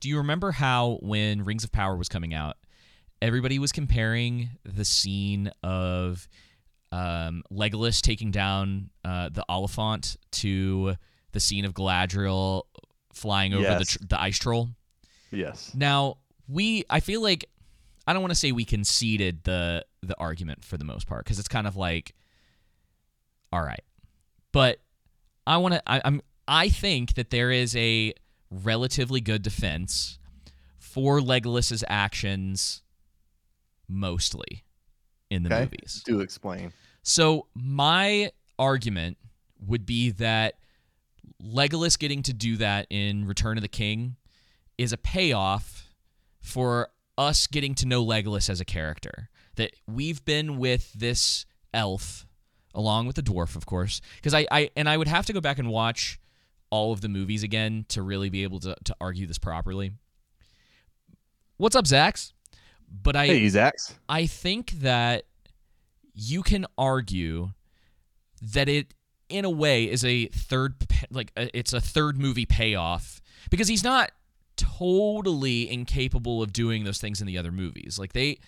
Do you remember how when Rings of Power was coming out, everybody was comparing the scene of um, Legolas taking down uh, the Oliphant to the scene of Galadriel flying over the tr- the ice troll? Yes. Now we, I feel like, I don't want to say we conceded the the argument for the most part because it's kind of like, all right, but I want to. I'm. I think that there is a relatively good defense for Legolas's actions, mostly in the Okay. movies. Do explain. So my argument would be that Legolas getting to do that in Return of the King is a payoff for us getting to know Legolas as a character. That we've been with this elf along with the dwarf, of course, because I, I and I would have to go back and watch all of the movies again to really be able to, to argue this properly. What's up, Zax? But I hey, Zax. I think that you can argue that it in a way is a third like uh, it's a third movie payoff because he's not totally incapable of doing those things in the other movies like they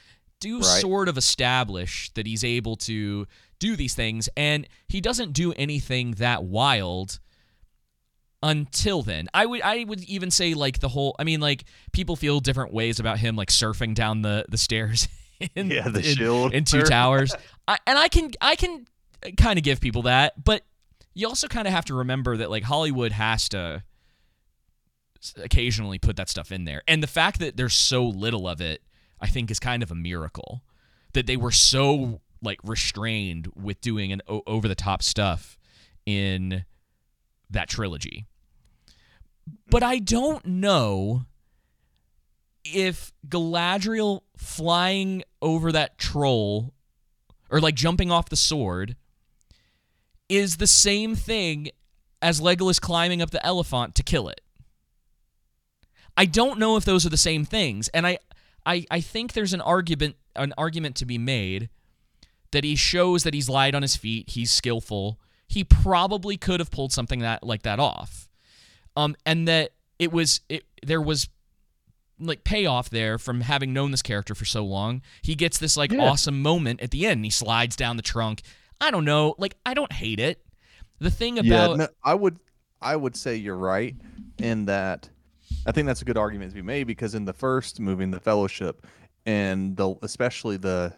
do Right. sort of establish that he's able to do these things and he doesn't do anything that wild until then. I would i would even say like the whole i mean like people feel different ways about him like surfing down the the stairs in, Yeah, the in- shield. in two towers. I, and i can i can kind of give people that but you also kind of have to remember that like hollywood has to occasionally put that stuff in there. And the fact that there's so little of it i think is kind of a miracle that they were so like restrained with doing an o- over the top stuff in that trilogy but i don't know if galadriel flying over that troll or like jumping off the sword is the same thing as Legolas climbing up the elephant to kill it. I don't know if those are the same things, and I, I, I think there's an argument an argument to be made that he shows that he's light on his feet, he's skillful. He probably could have pulled something that like that off, um, and that it was it there was like payoff there from having known this character for so long. He gets this like Yeah. awesome moment at the end. He slides down the trunk. I don't know, like I don't hate it. The thing yeah, about no, I would I would say you're right in that I think that's a good argument to be made because in the first movie, in the Fellowship, and the especially the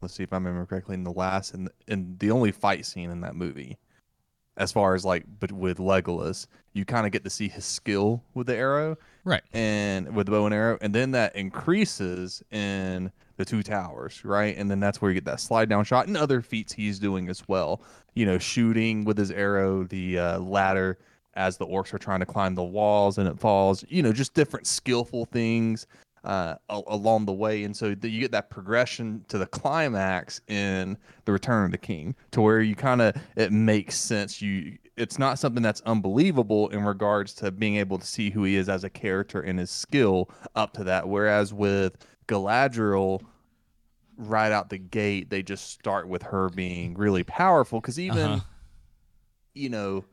let's see if I remember correctly, in the last and and the only fight scene in that movie, as far as like but with Legolas, you kind of get to see his skill with the arrow right, and with the bow and arrow, and then that increases in the two towers, right? And then that's where you get that slide down shot and other feats he's doing as well. You know, shooting with his arrow, the uh, ladder as the orcs are trying to climb the walls and it falls. You know, just different skillful things uh, along the way, and so that you get that progression to the climax in the Return of the King, to where you kind of it makes sense. You it's not something that's unbelievable in regards to being able to see who he is as a character and his skill up to that. Whereas with Galadriel, right out the gate, they just start with her being really powerful. Because even, Uh-huh. you know,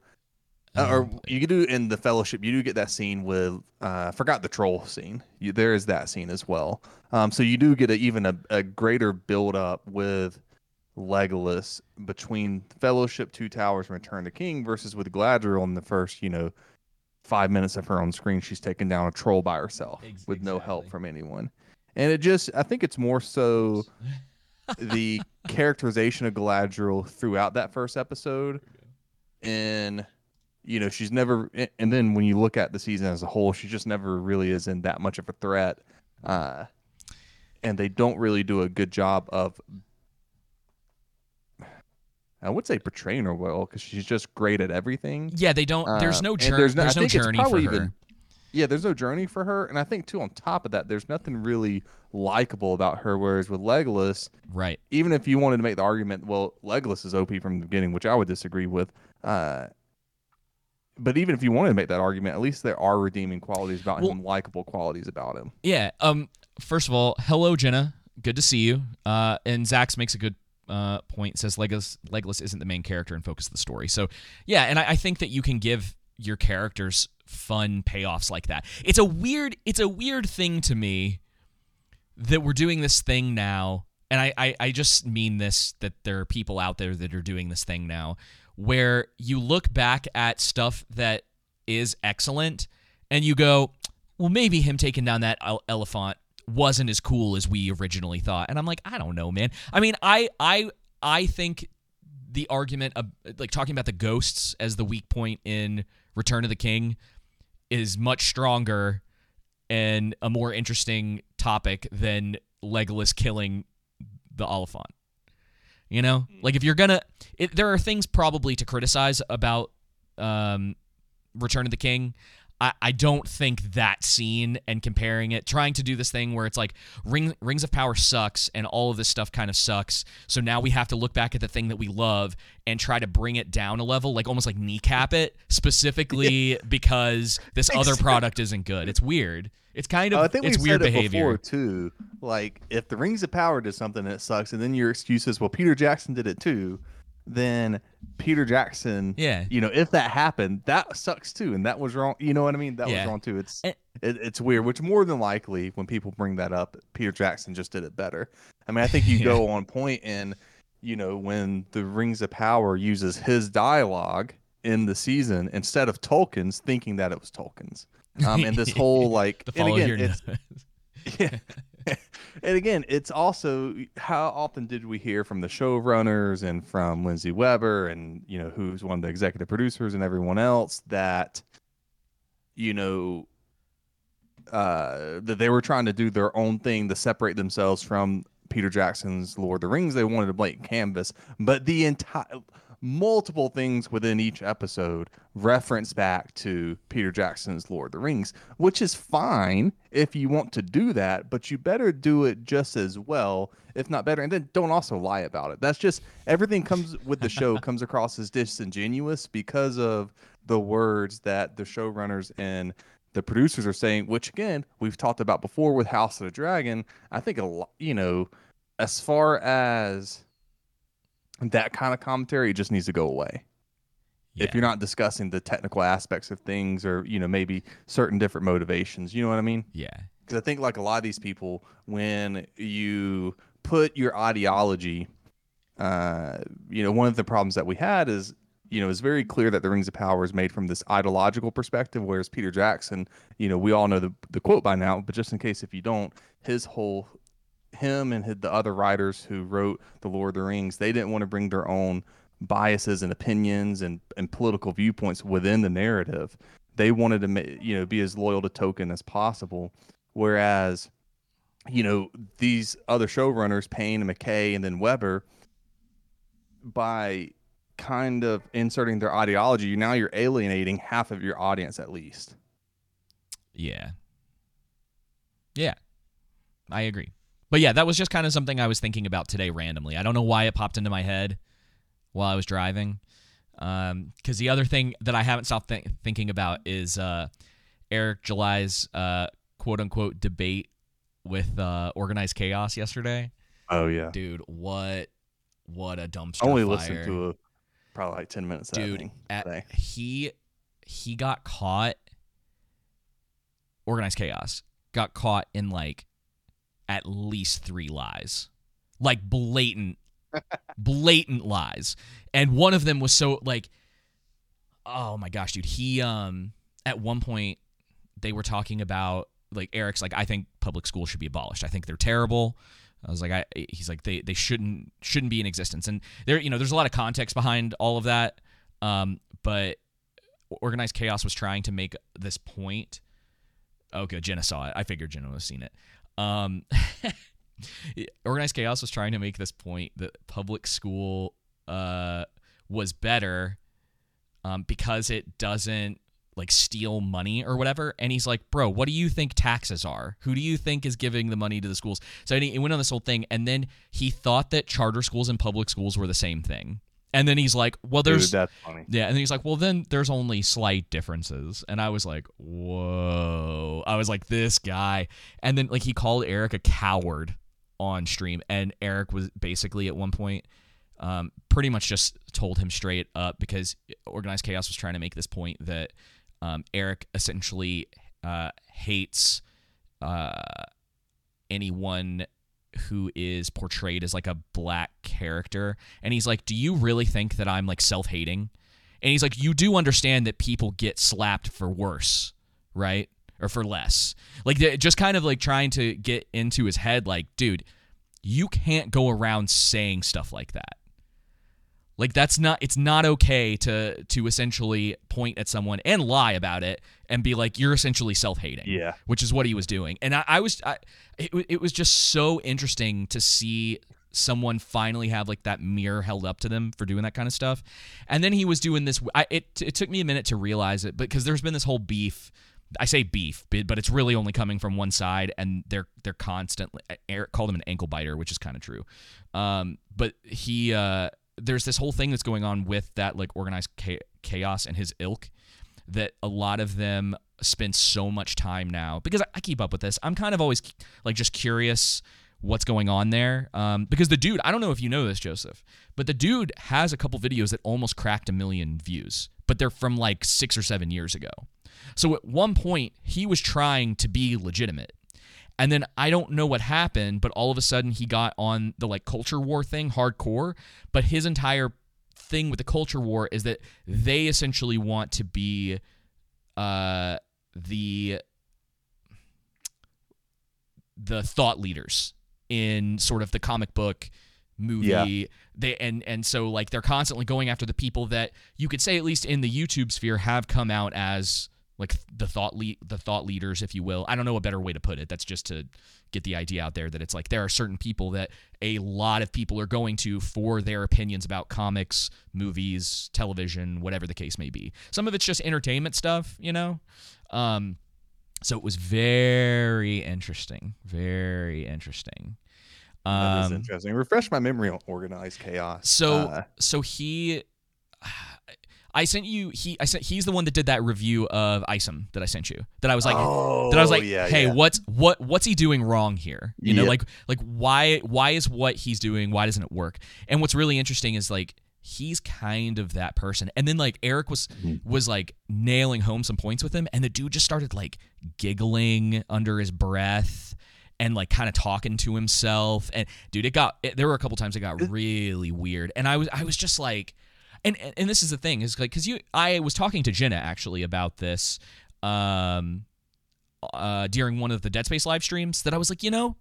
uh, or you do in the Fellowship, you do get that scene with, uh, forgot the troll scene. You, there is that scene as well. Um, so you do get a, even a, a greater build up with Legolas between Fellowship, Two Towers, and Return to King versus with Galadriel in the first, you know, five minutes of her on screen, she's taking down a troll by herself Ex- with no help from anyone. And it just, I think it's more so the characterization of Galadriel throughout that first episode. And, you know, she's never, and then when you look at the season as a whole, she just never really is in that much of a threat. Uh, and they don't really do a good job of I would say portraying her well because she's just great at everything. Yeah, they don't. There's no journey. there's There's no- no, I think journey for her. even- Yeah, there's no journey for her, and I think too on top of that, there's nothing really likable about her. Whereas with Legolas, Right. even if you wanted to make the argument, well, Legolas is OP from the beginning, which I would disagree with. Uh, but even if you wanted to make that argument, at least there are redeeming qualities about Well- him, likable qualities about him. Yeah. Um. First of all, hello, Jenna. Good to see you. Uh. And Zax makes a good uh point. Says Legolas Legolas isn't the main character and focus of the story. So yeah, and I, I think that you can give your characters fun payoffs like that. It's a weird it's a weird thing to me that we're doing this thing now and I, I, I just mean this that there are people out there that are doing this thing now where you look back at stuff that is excellent and you go, well, maybe him taking down that elephant wasn't as cool as we originally thought. And I'm like, I don't know, man. I mean, I I I think the argument of like talking about the ghosts as the weak point in Return of the King is much stronger and a more interesting topic than Legolas killing the Oliphant. You know, mm. like if you're gonna, it, there are things probably to criticize about um, Return of the King. I, I don't think that scene and comparing it, trying to do this thing where it's like Ring, Rings of Power sucks and all of this stuff kind of sucks. So now we have to look back at the thing that we love and try to bring it down a level, like almost like kneecap it specifically because this other product isn't good. It's weird. It's kind of uh, I think it's weird said behavior it too. Like if the Rings of Power did something that sucks, and then your excuse is, well, Peter Jackson did it too. Then Peter Jackson, yeah, you know, if that happened, that sucks too, and that was wrong. You know what I mean? That yeah. was wrong too. It's and, it, it's weird. Which more than likely, when people bring that up, Peter Jackson just did it better. I mean, I think you yeah. go on point and you know when the Rings of Power uses his dialogue in the season instead of Tolkien's, thinking that it was Tolkien's. Um, and this whole like, and again, it's, yeah. and again, it's also how often did we hear from the showrunners and from Lindsey Weber and you know who's one of the executive producers and everyone else that you know uh, that they were trying to do their own thing to separate themselves from Peter Jackson's Lord of the Rings. They wanted a blank canvas, but the entire multiple things within each episode reference back to Peter Jackson's Lord of the Rings, which is fine if you want to do that, but you better do it just as well, if not better. And then don't also lie about it. That's just everything comes with the show comes across as disingenuous because of the words that the showrunners and the producers are saying, which again, we've talked about before with House of the Dragon. I think a lot, you know, as far as that kind of commentary just needs to go away. Yeah. If you're not discussing the technical aspects of things or, you know, maybe certain different motivations, you know what I mean? Yeah. Because I think, like a lot of these people, when you put your ideology, uh, you know, one of the problems that we had is, you know, it's very clear that the Rings of Power is made from this ideological perspective, whereas Peter Jackson, you know, we all know the, the quote by now, but just in case if you don't, his whole him and the other writers who wrote the Lord of the Rings, they didn't want to bring their own biases and opinions and, and political viewpoints within the narrative. They wanted to, you know, be as loyal to Tolkien as possible. Whereas, you know, these other showrunners, Payne and McKay, and then Weber, by kind of inserting their ideology, you now you're alienating half of your audience at least. Yeah. Yeah. I agree. But yeah, that was just kind of something I was thinking about today randomly. I don't know why it popped into my head while I was driving. Because um, the other thing that I haven't stopped th- thinking about is uh, Eric July's uh, quote unquote debate with uh, organized chaos yesterday. Oh yeah, dude, what what a dumpster! I only fire. listened to a, probably like ten minutes. Dude, at, he he got caught. Organized chaos got caught in like at least three lies, like blatant, blatant lies. And one of them was so like, oh my gosh, dude. He um at one point they were talking about like Eric's like I think public schools should be abolished. I think they're terrible. I was like, I, he's like, they, they shouldn't shouldn't be in existence. And there, you know, there's a lot of context behind all of that. Um, but organized chaos was trying to make this point. Okay, good. Jenna saw it. I figured Jenna would have seen it. Um, Organized Chaos was trying to make this point that public school uh, was better um, because it doesn't like steal money or whatever. And he's like, bro, what do you think taxes are? Who do you think is giving the money to the schools? So he went on this whole thing, and then he thought that charter schools and public schools were the same thing. And then he's like, "Well, there's Dude, that's funny." Yeah, and then he's like, "Well, then there's only slight differences." And I was like, "Whoa!" I was like, "This guy." And then like he called Eric a coward on stream, and Eric was basically at one point, um, pretty much just told him straight up because organized chaos was trying to make this point that um, Eric essentially uh, hates uh, anyone who is portrayed as like a black character, and he's like, "Do you really think that I'm like self-hating?" And he's like, "You do understand that people get slapped for worse, right?" Or for less. Like just kind of like trying to get into his head like, "Dude, you can't go around saying stuff like that." Like that's not it's not okay to to essentially point at someone and lie about it and be like you're essentially self-hating. Yeah. Which is what he was doing. And I, I was I, it, it was just so interesting to see someone finally have like that mirror held up to them for doing that kind of stuff. And then he was doing this I, it it took me a minute to realize it because there's been this whole beef I say beef, but but it's really only coming from one side, and they're they're constantly. Eric called him an ankle biter, which is kind of true. Um, but he uh, there's this whole thing that's going on with that like organized chaos and his ilk that a lot of them spend so much time now because I, keep up with this. I'm kind of always like just curious what's going on there um, because the dude I don't know if you know this Joseph, but the dude has a couple videos that almost cracked a million views, but they're from like six or seven years ago. So at one point he was trying to be legitimate. And then I don't know what happened, but all of a sudden he got on the like culture war thing hardcore, but his entire thing with the culture war is that they essentially want to be uh the the thought leaders in sort of the comic book movie Yeah. they and and so like they're constantly going after the people that you could say at least in the YouTube sphere have come out as like the thought le- the thought leaders if you will. I don't know a better way to put it. That's just to get the idea out there that it's like there are certain people that a lot of people are going to for their opinions about comics movies television whatever the case may be. Some of it's just entertainment stuff you know? Um so it was very interesting very interesting. That is um interesting. Refresh my memory on organized chaos. so Uh, so he I sent you he I sent he's the one that did that review of Isom that I sent you. That I was like oh, that I was like, yeah, hey, yeah. what's what what's he doing wrong here? You know, Yeah. like like why why is what he's doing, why doesn't it work? And what's really interesting is like he's kind of that person. And then like Eric was Mm-hmm. was like nailing home some points with him and the dude just started like giggling under his breath and like kind of talking to himself and dude it got it, there were a couple times it got really weird and i was i was just like and and, this is the thing is like because you i was talking to jenna actually about this um uh during one of the dead space live streams that i was like you know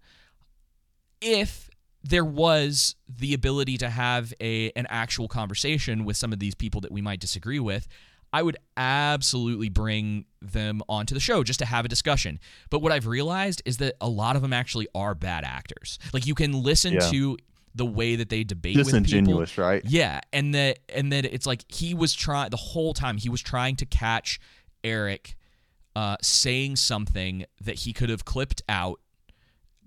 if there was the ability to have a an actual conversation with some of these people that we might disagree with I would absolutely bring them onto the show just to have a discussion. But what I've realized is that a lot of them actually are bad actors. Like you can listen Yeah. to the way that they debate with people. disingenuous, right? Yeah, and that and that it's like he was trying the whole time he was trying to catch Eric uh, saying something that he could have clipped out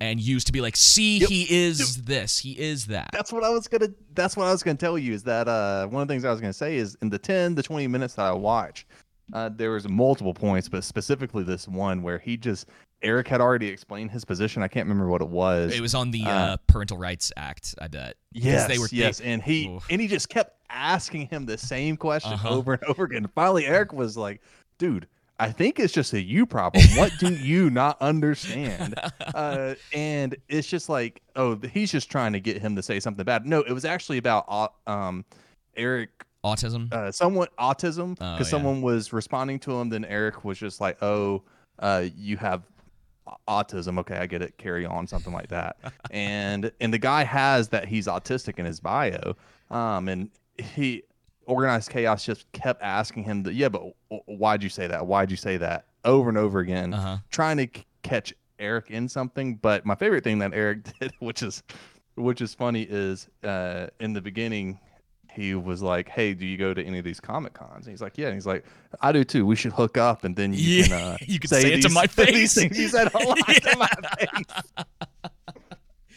and used to be like, "See, Yep. he is this, he is that." That's what I was gonna. That's what I was gonna tell you. Is that uh one of the things I was gonna say is in the ten to twenty minutes that I watched, uh, there was multiple points, but specifically this one where he just Eric had already explained his position. I can't remember what it was. It was on the uh, Uh, Parental Rights Act, I bet. Yes, they were- they- yes, and he Oof. and he just kept asking him the same question Uh-huh. over and over again. Finally, Eric was like, "Dude." I think it's just a you problem. What do you not understand? uh, and it's just like, oh, he's just trying to get him to say something bad. No, it was actually about au- um, Eric, Autism. uh, someone autism, because Oh, yeah. someone was responding to him. Then Eric was just like, oh, uh, you have autism. Okay, I get it. Carry on, something like that. and and the guy has that he's autistic in his bio. Um, and he organized chaos just kept asking him that yeah but why'd you say that why'd you say that over and over again Uh-huh. trying to c- catch Eric in something. But my favorite thing that Eric did, which is which is funny, is uh, in the beginning he was like, "Hey, do you go to any of these comic cons?" And he's like, "Yeah." And he's like, "I do too. We should hook up, and then you Yeah, can uh, you can say it to my face." things." He said a lot to my face.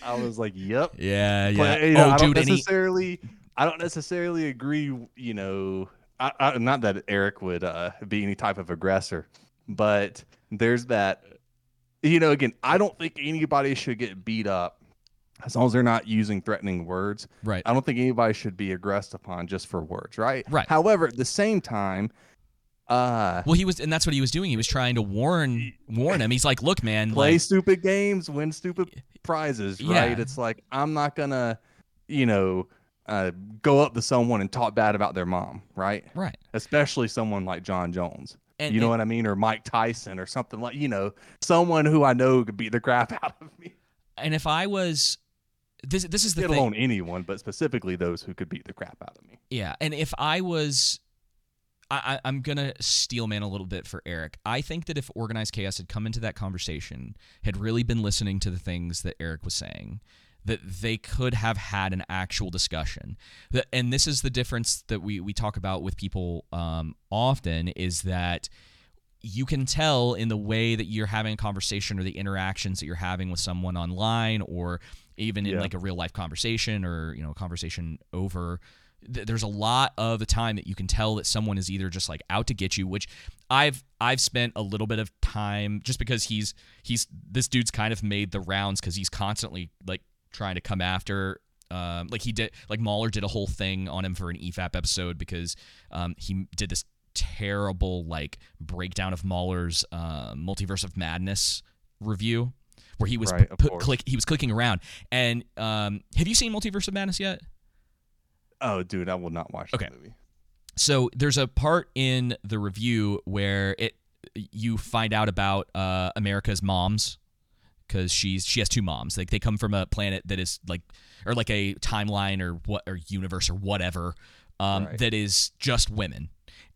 I was like, "Yep." Yeah, yeah. But, you know, oh, I don't dude, he, necessarily, I don't necessarily agree. You know, I, I, not that Eric would uh, be any type of aggressor, but there's that. You know, again, I don't think anybody should get beat up as long as they're not using threatening words. right. I don't think anybody should be aggressed upon just for words, right? Right. However, at the same time, Uh, Well, he was, and that's what he was doing. He was trying to warn warn him. He's like, "Look, man, play like, stupid games, win stupid prizes, Yeah. right? It's like I'm not gonna, you know, uh, go up to someone and talk bad about their mom, right? right." Especially someone like Jon Jones. And, you know and, what I mean? Or Mike Tyson or something like, you know, someone who I know could beat the crap out of me. and if I was, this this is the Let alone anyone, but specifically those who could beat the crap out of me. Yeah, and if I was, I, I, I'm gonna steel man a little bit for Eric. I think that if organized chaos had come into that conversation, had really been listening to the things that Eric was saying, that they could have had an actual discussion. And this is the difference that we we talk about with people um, often is that you can tell in the way that you're having a conversation or the interactions that you're having with someone online or even in Yeah. like a real life conversation or you know a conversation over th- there's a lot of the time that you can tell that someone is either just like out to get you which i've i've spent a little bit of time just because he's he's this dude's kind of made the rounds because he's constantly like trying to come after um, like he did like Mauler did a whole thing on him for an EFAP episode because um, he did this terrible like breakdown of Mauler's uh, multiverse of madness review where he was Right, put, click he was clicking around and um, have you seen multiverse of madness yet Oh, dude, I will not watch Okay. that movie. so there's a part in the review where it you find out about uh, America's moms because she's she has two moms. Like they come from a planet that is like or like a timeline or what or universe or whatever um, Right. that is just women.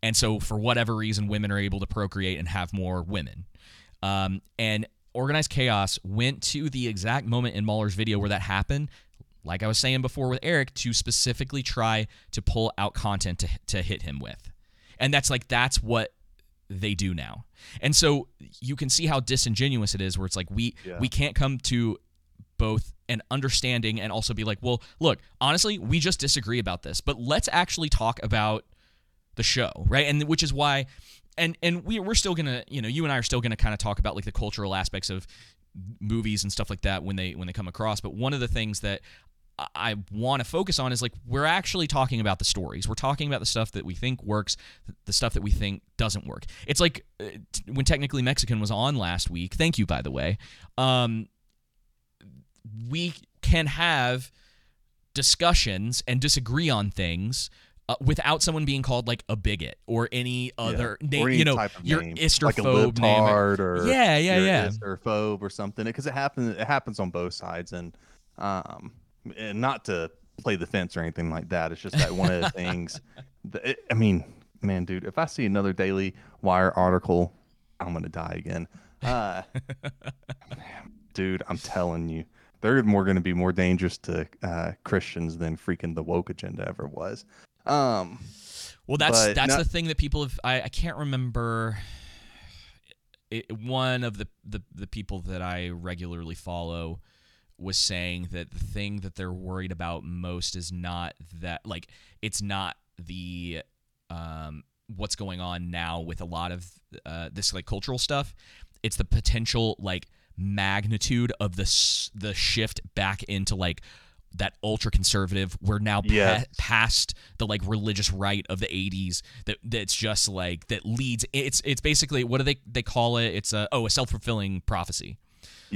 And so for whatever reason, women are able to procreate and have more women. Um, and organized chaos went to the exact moment in Mauler's video where that happened. Like I was saying before with Eric, to specifically try to pull out content to to hit him with, and that's like that's what they do now. And so you can see how disingenuous it is where it's like we Yeah. we can't come to both an understanding and also be like, well, look, honestly, we just disagree about this, but let's actually talk about the show, right? And which is why and and we we're still to, you know, you and I are still to kind of talk about like the cultural aspects of movies and stuff like that when they when they come across, but one of the things that I- I want to focus on is like we're actually talking about the stories. We're talking about the stuff that we think works, the stuff that we think doesn't work. It's like uh, when technically Mexican was on last week. Thank you, by the way. Um, we can have discussions and disagree on things uh, without someone being called like a bigot or any other Yeah. name. Any you know, your name, istrophobe like a name. or Yeah, yeah, yeah. istrophobe or something because it happens it happens on both sides and um and not to play the fence or anything like that it's just that one of the things that it, i mean man dude if i see another daily wire article i'm gonna die again uh dude i'm telling you they're more going to be more dangerous to uh, christians than freaking the woke agenda ever was um Well, that's that's the thing that people have. I, I can't remember. It, one of the, the the people that I regularly follow was saying that the thing that they're worried about most is not that like it's not the um what's going on now with a lot of uh, this like cultural stuff. It's the potential like magnitude of the s- the shift back into like that ultra conservative. We're now pa- Yes. past the like religious right of the 80s that that's just like that leads it's it's basically what do they they call it? It's a oh a self-fulfilling prophecy.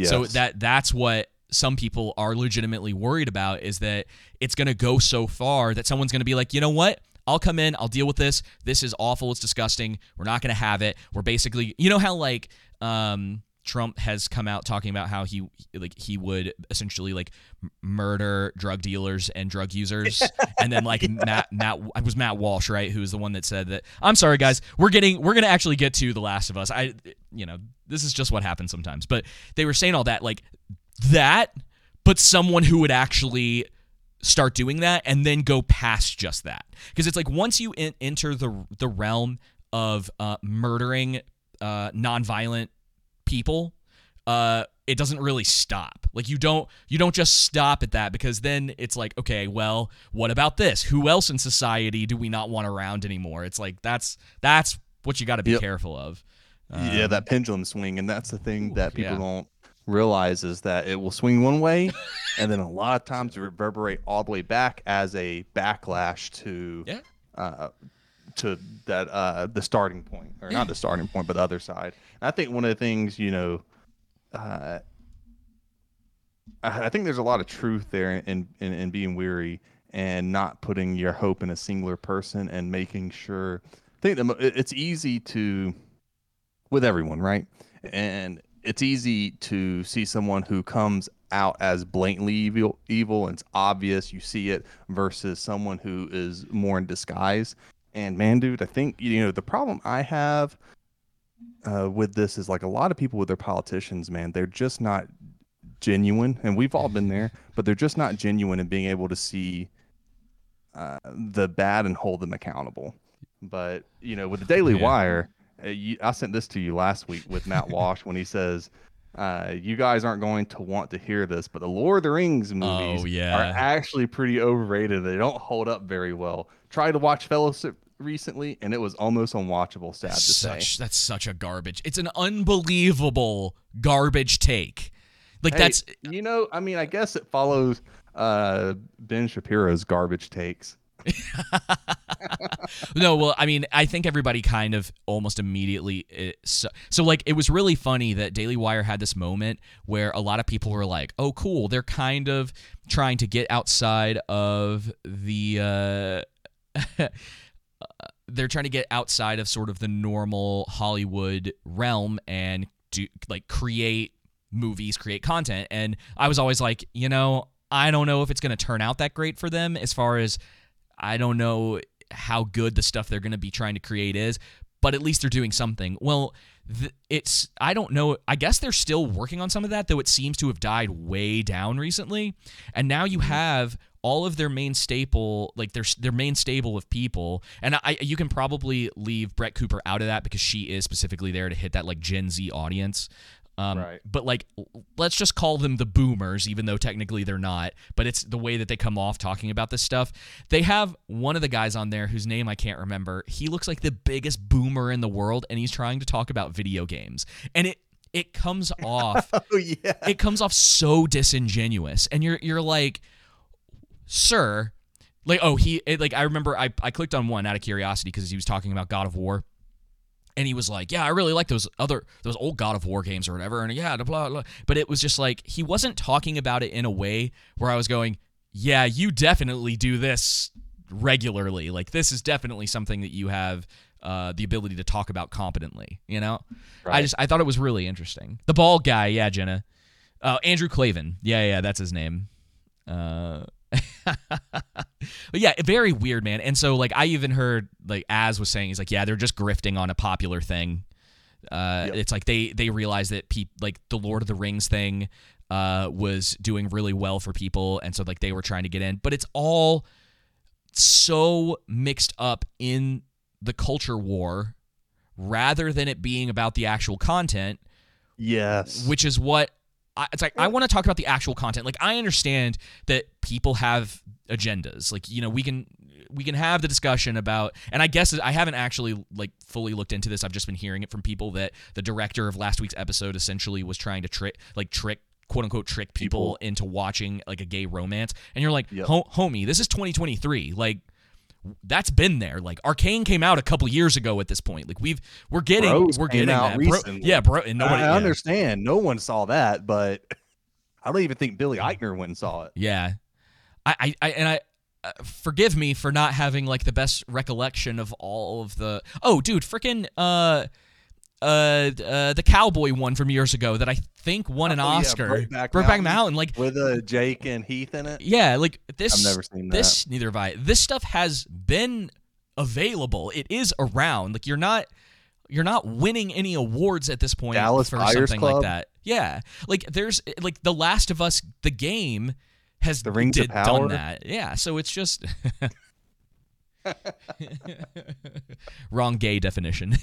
So that that's what some people are legitimately worried about is that it's going to go so far that someone's going to be like you know what? I'll come in I'll deal with this. This is awful it's disgusting. We're not going to have it. We're basically you know how like um Trump has come out talking about how he like he would essentially like murder drug dealers and drug users, and then like Matt Matt it was Matt Walsh right who was the one that said that I'm sorry guys we're getting we're gonna actually get to The Last of Us. I you know this is just what happens sometimes. But they were saying all that like that but someone who would actually start doing that and then go past just that. Because it's like once you en- enter the the realm of uh, murdering uh, nonviolent people uh it doesn't really stop like you don't you don't just stop at that because then it's like okay well what about this who else in society do we not want around anymore it's like that's that's what you got to be Yep. careful of yeah, Um, that pendulum swing, and that's the thing that people yeah. don't realize is that it will swing one way, and then a lot of times reverberate all the way back as a backlash to Yeah. uh, to that uh the starting point or not the starting point but the other side. I think one of the things you know uh i I think there's a lot of truth there in, in in being weary and not putting your hope in a singular person and making sure i think the, it's easy to with everyone right? And it's easy to see someone who comes out as blatantly evil evil and it's obvious you see it versus someone who is more in disguise and man dude i think you know the problem i have uh, with this is like a lot of people with their politicians man they're just not genuine and we've all been there but they're just not genuine in being able to see uh, the bad and hold them accountable but you know with the daily Yeah. wire uh, you, i sent this to you last week with matt walsh when he says uh, you guys aren't going to want to hear this, but the Lord of the Rings movies Oh, yeah. are actually pretty overrated. They don't hold up very well. Try to watch Fellowship recently, and it was almost unwatchable. Sad to say. that's such a garbage. It's an unbelievable garbage take. Like Hey, that's you know, I mean, I guess it follows uh, Ben Shapiro's garbage takes. no, well, I mean, I think everybody kind of almost immediately. uh, So, so, like, it was really funny that Daily Wire had this moment where a lot of people were like, "Oh, cool, they're kind of trying to get outside of the." Uh, they're trying to get outside of sort of the normal Hollywood realm and do like create movies, create content. And I was always like, you know, I don't know if it's going to turn out that great for them as far as I don't know how good the stuff they're going to be trying to create is, but at least they're doing something. Well, th- it's I don't know. I guess they're still working on some of that, though it seems to have died way down recently. And now you mm-hmm. have all of their main staple, like their their main stable of people. And I you can probably leave Brett Cooper out of that because she is specifically there to hit that like Gen Z audience. Um, Right. But like, let's just call them the boomers, even though technically they're not. But it's the way that they come off talking about this stuff. They have one of the guys on there whose name I can't remember. He looks like the biggest boomer in the world, and he's trying to talk about video games, and it it comes off Oh yeah. it comes off so disingenuous and you're you're like sir like oh he it, like i remember i, I clicked on one out of curiosity because he was talking about god of war and he was like yeah i really like those other those old god of war games or whatever and yeah blah, blah. but it was just like he wasn't talking about it in a way where i was going yeah you definitely do this regularly like this is definitely something that you have uh, the ability to talk about competently you know I just I thought it was really interesting. The bald guy, yeah, Jenna. Uh, Andrew Klavan. Yeah, yeah, that's his name. Uh, but yeah, very weird, man. And so like I even heard like Az was saying he's like, yeah, they're just grifting on a popular thing. Uh, Yep. It's like they they realized that peop like the Lord of the Rings thing uh, was doing really well for people, and so like they were trying to get in. But it's all so mixed up in the culture war rather than it being about the actual content yes. which is what I, it's like I want to talk about the actual content. Like I understand that people have agendas. Like you know we can we can have the discussion about and I guess I haven't actually like fully looked into this. I've just been hearing it from people that the director of last week's episode essentially was trying to trick like trick quote unquote trick people, People. into watching like a gay romance. And you're like, Yep. Homie, this is 2023. Like that's been there. Like Arcane came out a couple years ago at this point. Like we've we're getting Bros we're getting out that. Bro- yeah, bro. And nobody I yeah. understand. No one saw that, but I don't even think Billy Eichner went and saw it. Yeah, I, I, I and I. Uh, forgive me for not having like the best recollection of all of the. Oh, dude, freaking uh, uh, uh, the cowboy one from years ago that I think won an Oh, yeah, Oscar. Brokeback Brokeback Mountain. Mountain, like With uh, Jake and Heath in it. yeah, like this. I've never seen that. this. Neither have I. This stuff has been available. It is around. Like you're not. You're not winning any awards at this point Dallas for Buyers something like that. Yeah, like there's like The Last of Us, the game has The Rings did, done that. Yeah, so it's just wrong gay definition.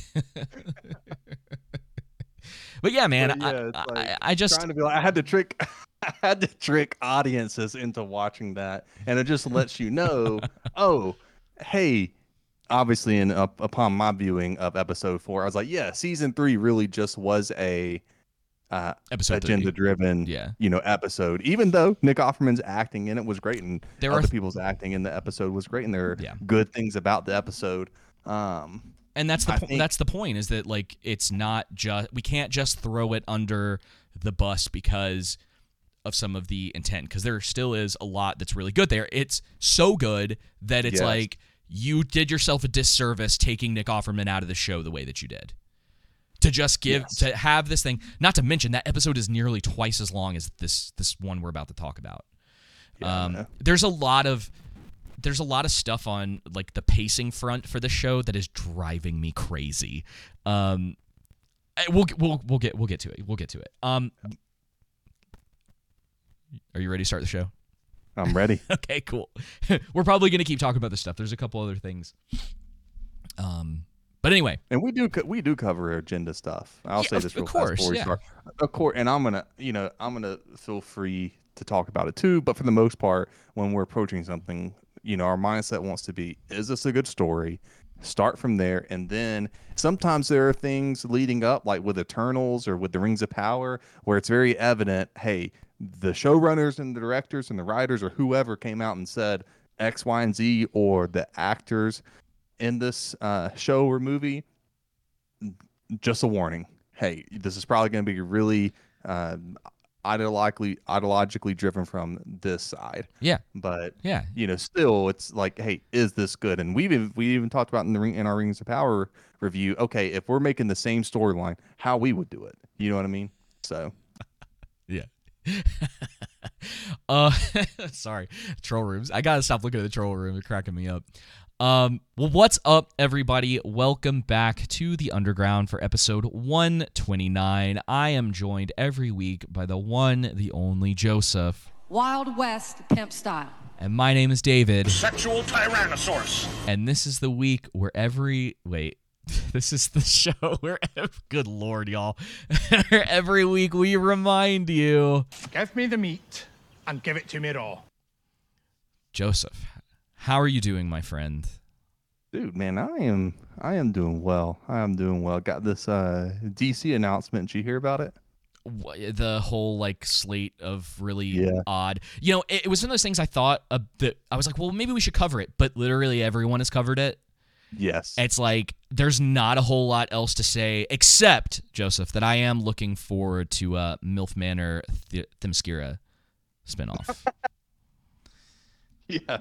but yeah, man, But yeah, I, it's I, I just trying to be like I had to trick I had to trick audiences into watching that and it just lets you know oh hey obviously in up upon my viewing of episode 4 I was like yeah season 3 really just was a uh episode agenda driven Yeah, you know episode even though Nick Offerman's acting in it was great and there are other people's acting in the episode was great and there are Yeah. good things about the episode Um, and that's the po- think- that's the point is that like it's not just we can't just throw it under the bus because of some of the intent because there still is a lot that's really good there. It's so good that it's Yes. like you did yourself a disservice taking Nick Offerman out of the show the way that you did. To just give Yes. to have this thing, not to mention that episode is nearly twice as long as this this one we're about to talk about. yeah, Um, there's a lot of there's a lot of stuff on like the pacing front for the show that is driving me crazy. Um, we'll we'll we'll get we'll get to it. We'll get to it. Um, are you ready to start the show? I'm ready. okay, cool. We're probably gonna keep talking about this stuff. There's a couple other things. Um, but anyway, And we do we do cover agenda stuff. I'll Yeah, say this real fast course, before we yeah. start. Of course, and I'm gonna you know I'm gonna feel free to talk about it too. But for the most part, when we're approaching something, you know, our mindset wants to be: Is this a good story? Start from there, and then sometimes there are things leading up, like with Eternals or with the Rings of Power, where it's very evident. Hey, the showrunners and the directors and the writers or whoever came out and said X, Y, and Z, or the actors in this uh, show or movie, just a warning. Hey, this is probably going to be really uh, ideologically ideologically driven from this side. Yeah. But yeah, you know, still, it's like, hey, is this good? And we've even, we even talked about in the ring in our Rings of Power review. Okay, if we're making the same storyline, how we would do it. You know what I mean? So yeah. uh, sorry, troll rooms. I gotta stop looking at the troll room. They're cracking me up. Um, well, what's up, everybody? Welcome back to the Underground for episode 129. I am joined every week by the one, the only Joseph, Wild West pimp style. and my name is David. Sexual Tyrannosaurus. And this is the week where every wait, this is the show where good lord, y'all, every week we remind you, Give me the meat and give it to me raw. Joseph, how are you doing, my friend? dude, man, I am I am doing well. I am doing well. Got this uh DC announcement. Did you hear about it? The whole like slate of really Yeah. odd, you know, it, it was one of those things I thought uh, that I was like, well, maybe we should cover it, but literally everyone has covered it. Yes. It's like there's not a whole lot else to say except Joseph that I am looking forward to uh, MILF Manor Th- Themyscira spinoff. yeah.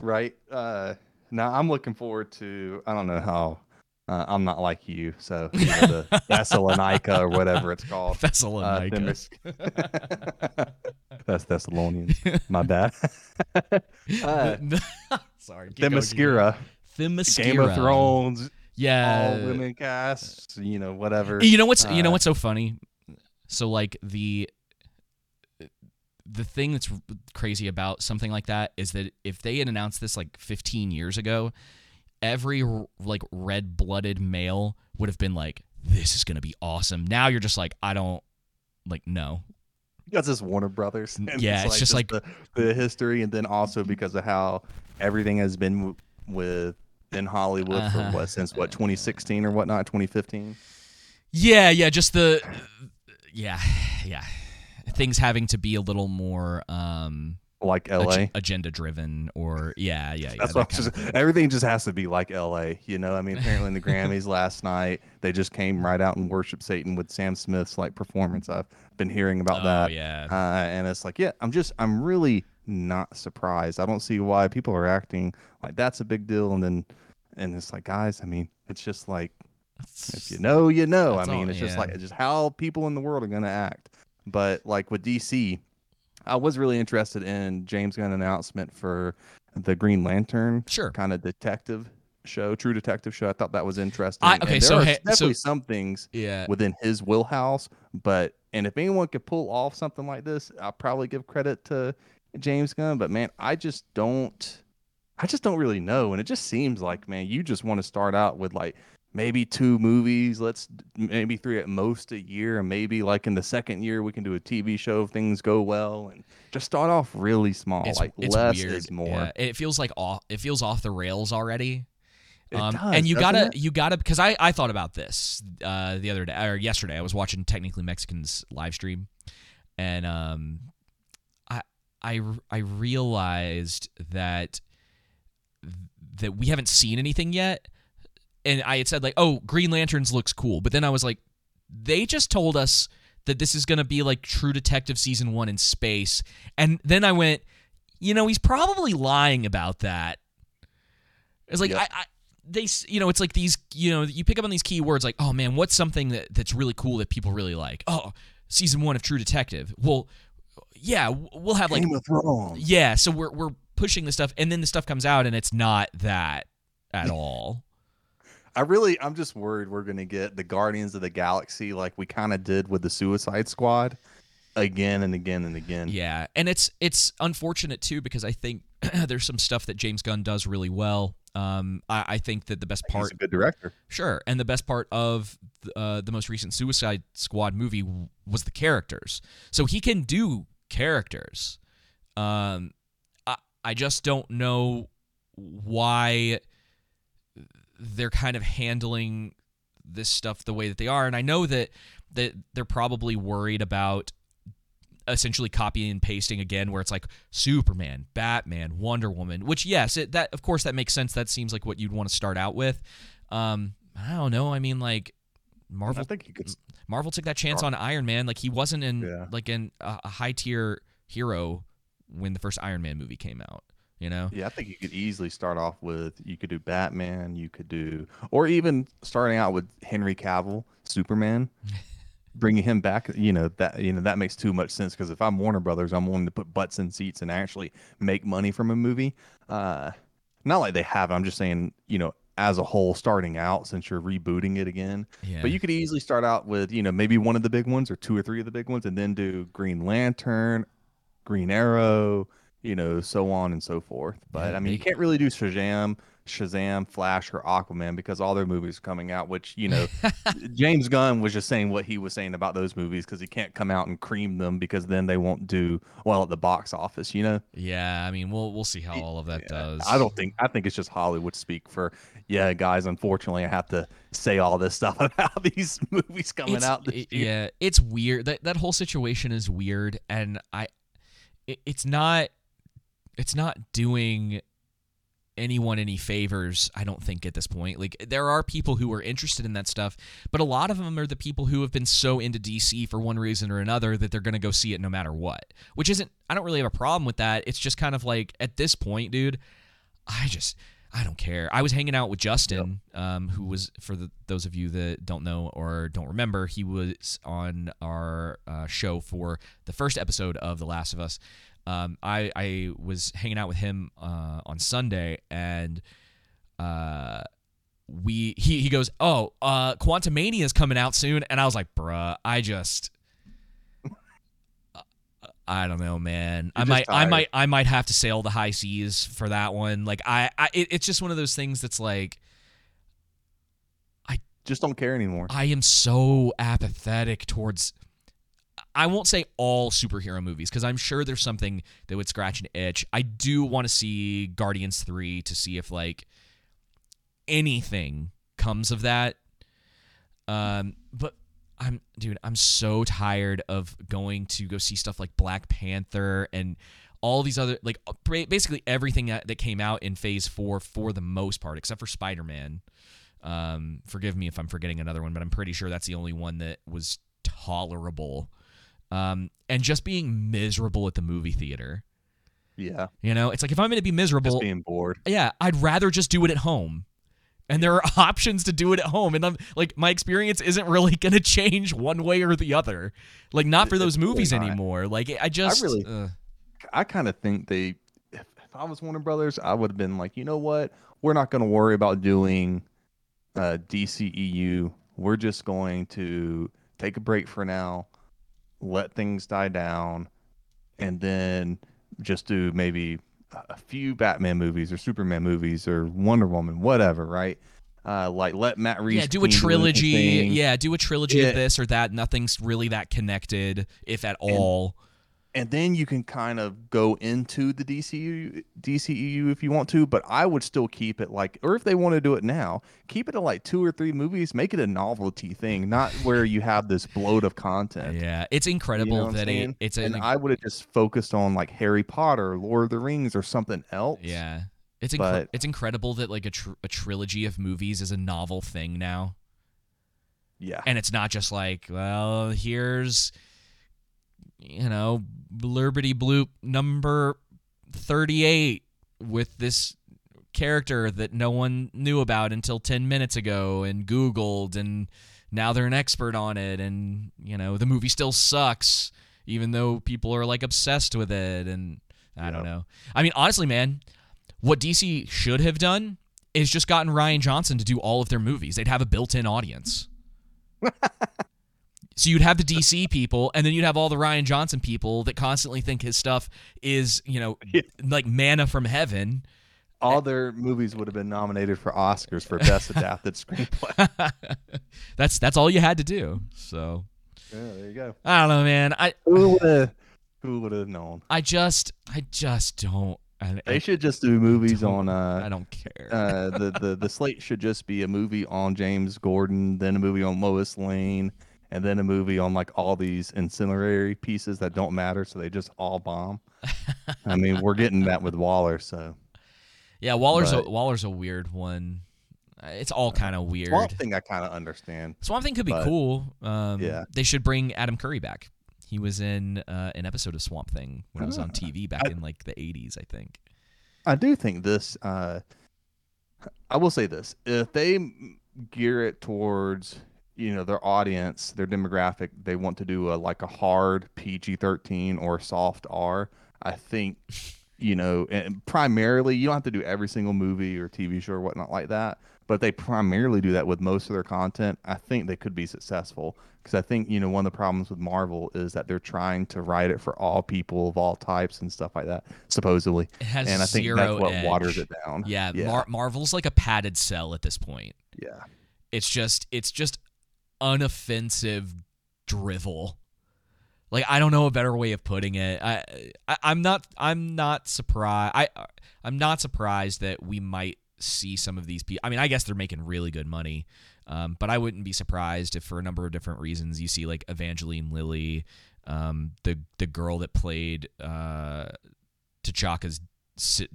Right. Uh now I'm looking forward to I don't know how uh, I'm not like you, so you know, the Thessalonica or whatever it's called. Uh, Thessalonica. Themis- That's Thessalonians. My bad. uh, Sorry. keep going, keep Themyscira. Themyscira. Game of Thrones, Yeah. all women casts, you know, whatever. You know what's you know Uh, what's so funny? So like the the thing that's crazy about something like that is that if they had announced this like 15 years ago, every like red-blooded male would have been like this is going to be awesome. Now you're just like I don't like no. because it's Warner Brothers. and Yeah, it's just like- the, the history, and then also because of how everything has been w- with in Hollywood Uh-huh. for what since what 2016 or whatnot, 2015. Yeah, yeah, just the yeah, yeah. Things having to be a little more um Like LA. agenda driven or yeah, yeah, yeah. That's what kind just, of- everything just has to be like LA, you know. I mean, apparently in the Grammys last night, they just came right out and worshiped Satan with Sam Smith's like performance. I've been hearing about Oh, that, yeah. uh, and it's like, yeah, I'm just, I'm really not surprised. I don't see why people are acting like that's a big deal, and then, and it's like, guys, I mean, it's just like if you know, you know. I mean, all- it's just like it's just how people in the world are gonna act. But like with DC, I was really interested in James Gunn announcement for the Green Lantern Sure. kind of detective show, true detective show. I thought that was interesting. I- okay, there so are hey- so- definitely some things Yeah. within his wheelhouse, but and if anyone could pull off something like this, I'll probably give credit to James Gunn. But man, I just don't I just don't really know. And it just seems like, man, you just want to start out with like maybe two movies, let's maybe three at most a year, and maybe like in the second year we can do a TV show if things go well and just start off really small. It's, like it's less weird. is more. Yeah, It feels like off. It feels off the rails already. Um, does, and you gotta, it? you gotta, because I, I thought about this uh, the other day or yesterday. I was watching Technically Mexicans live stream, and um, I, I, I realized that that we haven't seen anything yet. And I had said like, "Oh, Green Lanterns looks cool," but then I was like, they just told us that this is going to be like True Detective season one in space, and then I went, you know, he's probably lying about that. It's like Yep. I, I they you know it's like these you know you pick up on these keywords like oh man what's something that that's really cool that people really like oh season one of True Detective well yeah we'll have like Game of Thrones. yeah so we're we're pushing the stuff and then the stuff comes out and it's not that at all I really, I'm just worried we're gonna get the Guardians of the Galaxy like we kind of did with the Suicide Squad, again and again and again. Yeah, and it's it's unfortunate too because I think there's some stuff that James Gunn does really well. Um, I, I think that the best He's part, a good director. sure, and the best part of uh, the most recent Suicide Squad movie w- was the characters. So he can do characters. Um, I I just don't know why they're kind of handling this stuff the way that they are, and I know that that they're probably worried about essentially copying and pasting again where it's like superman batman wonder woman which yes it, that of course that makes sense. That seems like what you'd want to start out with. Um i don't know. I mean like marvel I think you could. marvel took that chance on iron man. Like he wasn't in Yeah. like in a, a high tier hero when the first iron man movie came out you know Yeah, I think you could easily start off with you could do Batman, you could do, or even starting out with Henry Cavill, Superman, bringing him back. You know that you know that makes too much sense because if I'm Warner Brothers, I'm willing to put butts in seats and actually make money from a movie. Uh, not like they have. I'm just saying, you know, as a whole, starting out since you're rebooting it again. yeah But you could easily start out with, you know, maybe one of the big ones or two or three of the big ones, and then do Green Lantern, Green Arrow, you know, so on and so forth. But Yeah, I mean, you can't really do Shazam, Shazam, Flash, or Aquaman because all their movies are coming out. Which you know, James Gunn was just saying what he was saying about those movies because he can't come out and cream them because then they won't do well at the box office. You know, yeah i mean we'll we'll see how all of that Yeah, does I don't think I think it's just Hollywood speak for yeah, guys. Unfortunately, I have to say all this stuff about these movies coming It's- out this it- year. yeah it's weird that that whole situation is weird and i it, it's not it's not doing anyone any favors i don't think at this point like there are people who are interested in that stuff but a lot of them are the people who have been so into dc for one reason or another that they're going to go see it no matter what which isn't i don't really have a problem with that it's just kind of like at this point dude i just I don't care. I was hanging out with Justin, um, who was for the, those of you that don't know or don't remember, he was on our uh, show for the first episode of The Last of Us. Um, I I was hanging out with him uh, on Sunday, and uh, we he he goes, "Oh, uh, Quantumania is coming out soon," and I was like, "Bruh, I just." I don't know, man. I You're might, just I might, I might have to sail the high seas for that one. Like, I, I it, it's just one of those things that's like, I Just don't care anymore. I am so apathetic towards. I won't say all superhero movies because I'm sure there's something that would scratch an itch. I do want to see Guardians 3 to see if like anything comes of that. Um, but I'm dude, I'm so tired of going to go see stuff like Black Panther and all these other like basically everything that, that came out in Phase Four for the most part, except for Spider Man. Um, forgive me if I'm forgetting another one, but I'm pretty sure that's the only one that was tolerable. Um, and just being miserable at the movie theater. Yeah, You know, it's like if I'm going to be miserable, just being bored. yeah, I'd rather just do it at home. And there are options to do it at home. And I'm like, my experience isn't really going to change one way or the other. Like, not for those movies not. anymore. Like, I just. really- uh, I kind of think they, if, if I was Warner Brothers, I would have been like, you know what? We're not going to worry about doing uh, DCEU. We're just going to take a break for now, let things die down, and then just do maybe a- few Batman movies or Superman movies or Wonder Woman, whatever, right? Uh, like let Matt Reeves yeah, do a continue doing his trilogy. Yeah, do a trilogy Yeah. of this or that. Nothing's really that connected, if at all. and then you can kind of go into the DCU DCEU if you want to, but I would still keep it like or if they want to do it now, keep it at like two or three movies, make it a novelty thing, not where you have this bloat of content. Yeah, it's You know incredible that it, it's and an. I would have just focused on like Harry Potter, Lord of the Rings, or something else. yeah. It's incre- But- it's incredible that like a tr- a trilogy of movies is a novel thing now, Yeah. and it's not just like, well, here's, you know, Blurbity Bloop number thirty eight with this character that no one knew about until ten minutes ago and Googled, and now they're an expert on it, and you know the movie still sucks, even though people are like obsessed with it, and I don't know. I mean, honestly, man, what DC should have done is just gotten Rian Johnson to do all of their movies. They'd have a built-in audience. so you'd have the DC people, and then you'd have all the Rian Johnson people that constantly think his stuff is, you know, Yeah. like manna from heaven. All their movies would have been nominated for Oscars for best adapted screenplay. that's that's all you had to do. So Yeah, there you go. I don't know, man. I Who would have? Who would have known? I just I just don't. I, They I, should just do movies on. I Uh, don't care. uh, the the the slate should just be a movie on James Gordon, then a movie on Lois Lane, and then a movie on like all these ancillary pieces that don't matter, so they just all bomb. I mean, we're getting that with Waller, so yeah, Waller's a, Waller's a weird one. It's all kind of weird. Swamp Thing I kind of understand. Swamp Thing could be But- cool. Um, Yeah. They should bring Adam Curry back. He was in uh, an episode of Swamp Thing when it was on Ah. TV back I- in like the 80s, I think. I do think this. Uh, I will say this: if they gear it towards you know their audience, their demographic, they want to do a like a hard PG thirteen or soft R. I think you know, and primarily you don't have to do every single movie or TV show or whatnot like that. But they primarily do that with most of their content, I think they could be successful. Because I think you know one of the problems with Marvel is that they're trying to write it for all people of all types and stuff like that, supposedly It has and I think zero that's what edge. waters it down. Yeah, yeah, Mar- Marvel's like a padded cell at this point. yeah. It's just it's just unoffensive drivel. Like I don't know a better way of putting it. I, I I'm not I'm not surprised. I I'm not surprised that we might see some of these people. I mean, I guess they're making really good money. Um, but I wouldn't be surprised if, for a number of different reasons, you see like Evangeline Lilly, um, the the girl that played uh, T'Chaka's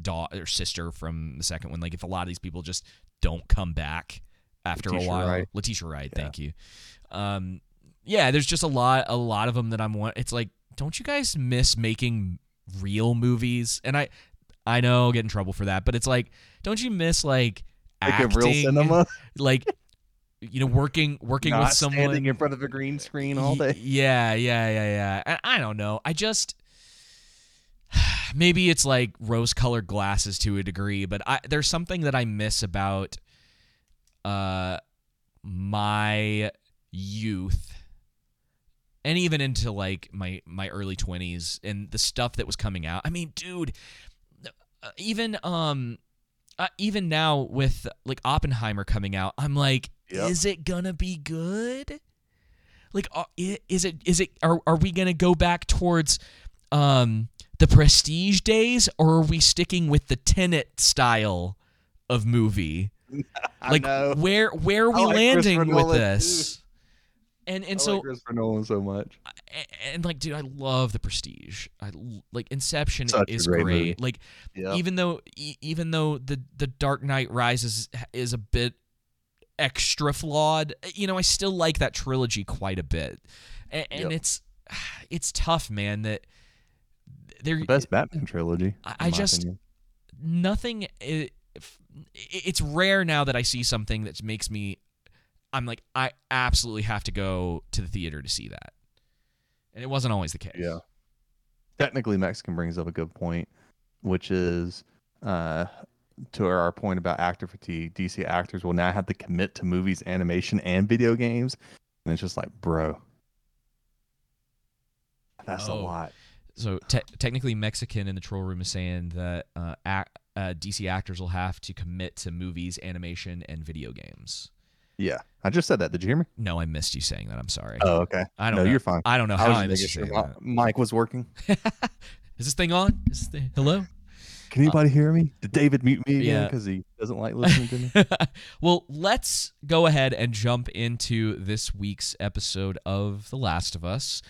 daughter or sister from the second one. Like, if a lot of these people just don't come back after a while, Wright. Letitia Wright, Yeah. thank you. Um, yeah, there's just a lot, a lot of them that I'm. It's like, don't you guys miss making real movies? And I, I know, get in trouble for that, but it's like, don't you miss like Like acting, real cinema, like you know, working working not with someone standing in front of a green screen all day. Yeah, yeah, yeah, yeah. And I don't know. I just maybe it's like rose-colored glasses to a degree, but I there's something that I miss about uh my youth and even into like my my early 20s and the stuff that was coming out. I mean, dude, uh, even um uh, even now with like Oppenheimer coming out, I'm like, Yep. is it gonna be good? Like, uh, is it is it are are we gonna go back towards um the Prestige days, or are we sticking with the Tenet style of movie? Like, where where are we like landing with Nolan, this? And and I so like Christopher Nolan so much. and, and, like dude i love the prestige i like inception Such is great great, like Yeah, even though e- even though the the dark knight rises is a bit extra flawed eh, you know i still like that trilogy quite a bit and, and Yep. it's it's tough man that there the best Batman trilogy. I- I just- opinion. nothing if- it's rare now that i see something that makes me i'm like i absolutely have to go to the theater to see that and it wasn't always the case Yeah. Technically, Mexican brings up a good point, which is uh, to our point about actor fatigue. DC actors will now have to commit to movies, animation, and video games, and it's just like, bro, that's a Oh. lot. So te- technically, Mexican in the troll room is saying that uh, ac- uh, DC actors will have to commit to movies, animation, and video games. Yeah, I just said that. Did you hear me? No, I missed you saying that. I'm sorry. Oh, okay. I don't no, know. you're fine. I don't know how was I, missed you making saying sure that. my mic was working. Is this thing on? Is this thing hello? Can anybody hear me? Did David mute me again Yeah. because he doesn't like listening to me? well, let's go ahead and jump into this week's episode of The Last of Us.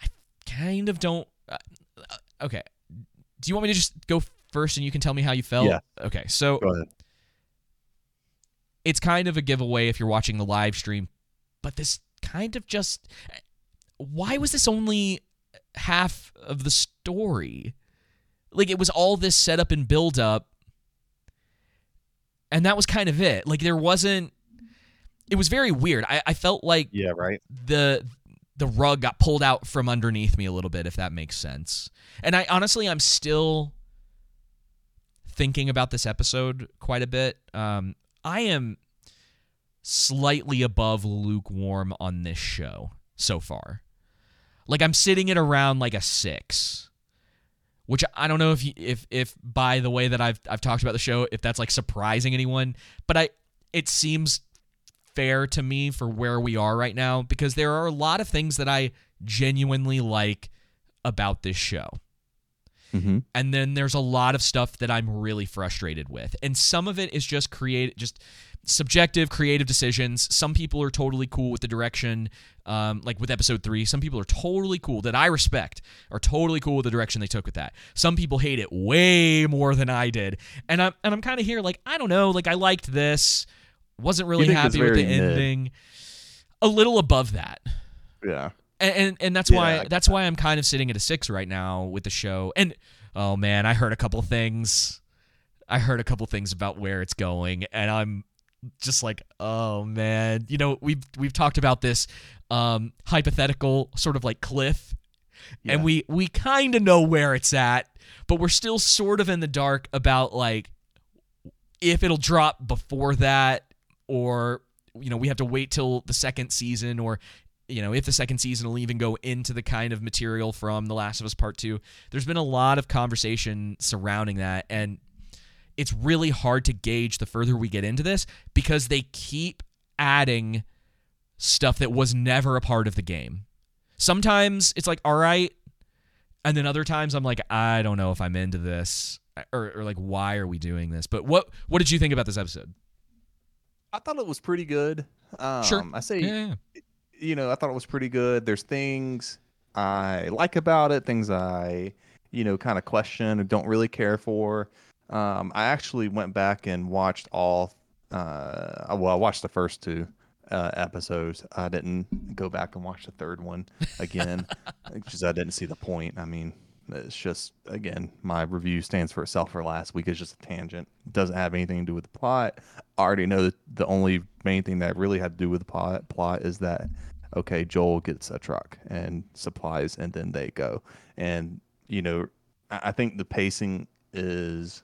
I kind of don't. Uh, uh, okay. Do you want me to just go first, and you can tell me how you felt. Yeah. Okay, so it's kind of a giveaway if you're watching the live stream, but this kind of just why was this only half of the story? Like it was all this setup and build up and that was kind of it. Like there wasn't it was very weird. I, I felt like Yeah, right. the the rug got pulled out from underneath me a little bit if that makes sense and i honestly i'm still thinking about this episode quite a bit um i am slightly above lukewarm on this show so far like i'm sitting at around like a six which i don't know if you, if if by the way that i've i've talked about the show if that's like surprising anyone but i it seems fair to me for where we are right now because there are a lot of things that I genuinely like about this show. Mm-hmm. And then there's a lot of stuff that I'm really frustrated with. And some of it is just create just subjective creative decisions. Some people are totally cool with the direction um, like with episode 3. Some people are totally cool that I respect are totally cool with the direction they took with that. Some people hate it way more than I did. And I'm and I'm kind of here like I don't know, like I liked this wasn't really happy with the mid. ending. A little above that. Yeah. And and, and that's Yeah, why that's why I'm kind of sitting at a 6 right now with the show. And oh man, I heard a couple things. I heard a couple things about where it's going and I'm just like, "Oh man, you know, we've we've talked about this um hypothetical sort of like cliff and we we kind of know where it's at, but we're still sort of in the dark about like if it'll drop before that or you know we have to wait till the second season or you know if the second season will even go into the kind of material from the last of us part 2 there's been a lot of conversation surrounding that and it's really hard to gauge the further we get into this because they keep adding stuff that was never a part of the game sometimes it's like all right and then other times i'm like i don't know if i'm into this or, or like why are we doing this but what what did you think about this episode I thought it was pretty good. Um, Sure. I say, yeah, you know, I thought it was pretty good. There's things I like about it, things I, you know, kind of question or don't really care for. Um, I actually went back and watched all. Uh, well, I watched the first two uh, episodes. I didn't go back and watch the third one again because I didn't see the point. I mean, it's just again, my review stands for itself for last week. It's just a tangent. It doesn't have anything to do with the plot. I already know that the only main thing that really had to do with the plot plot is that okay, Joel gets a truck and supplies, and then they go. And you know, I think the pacing is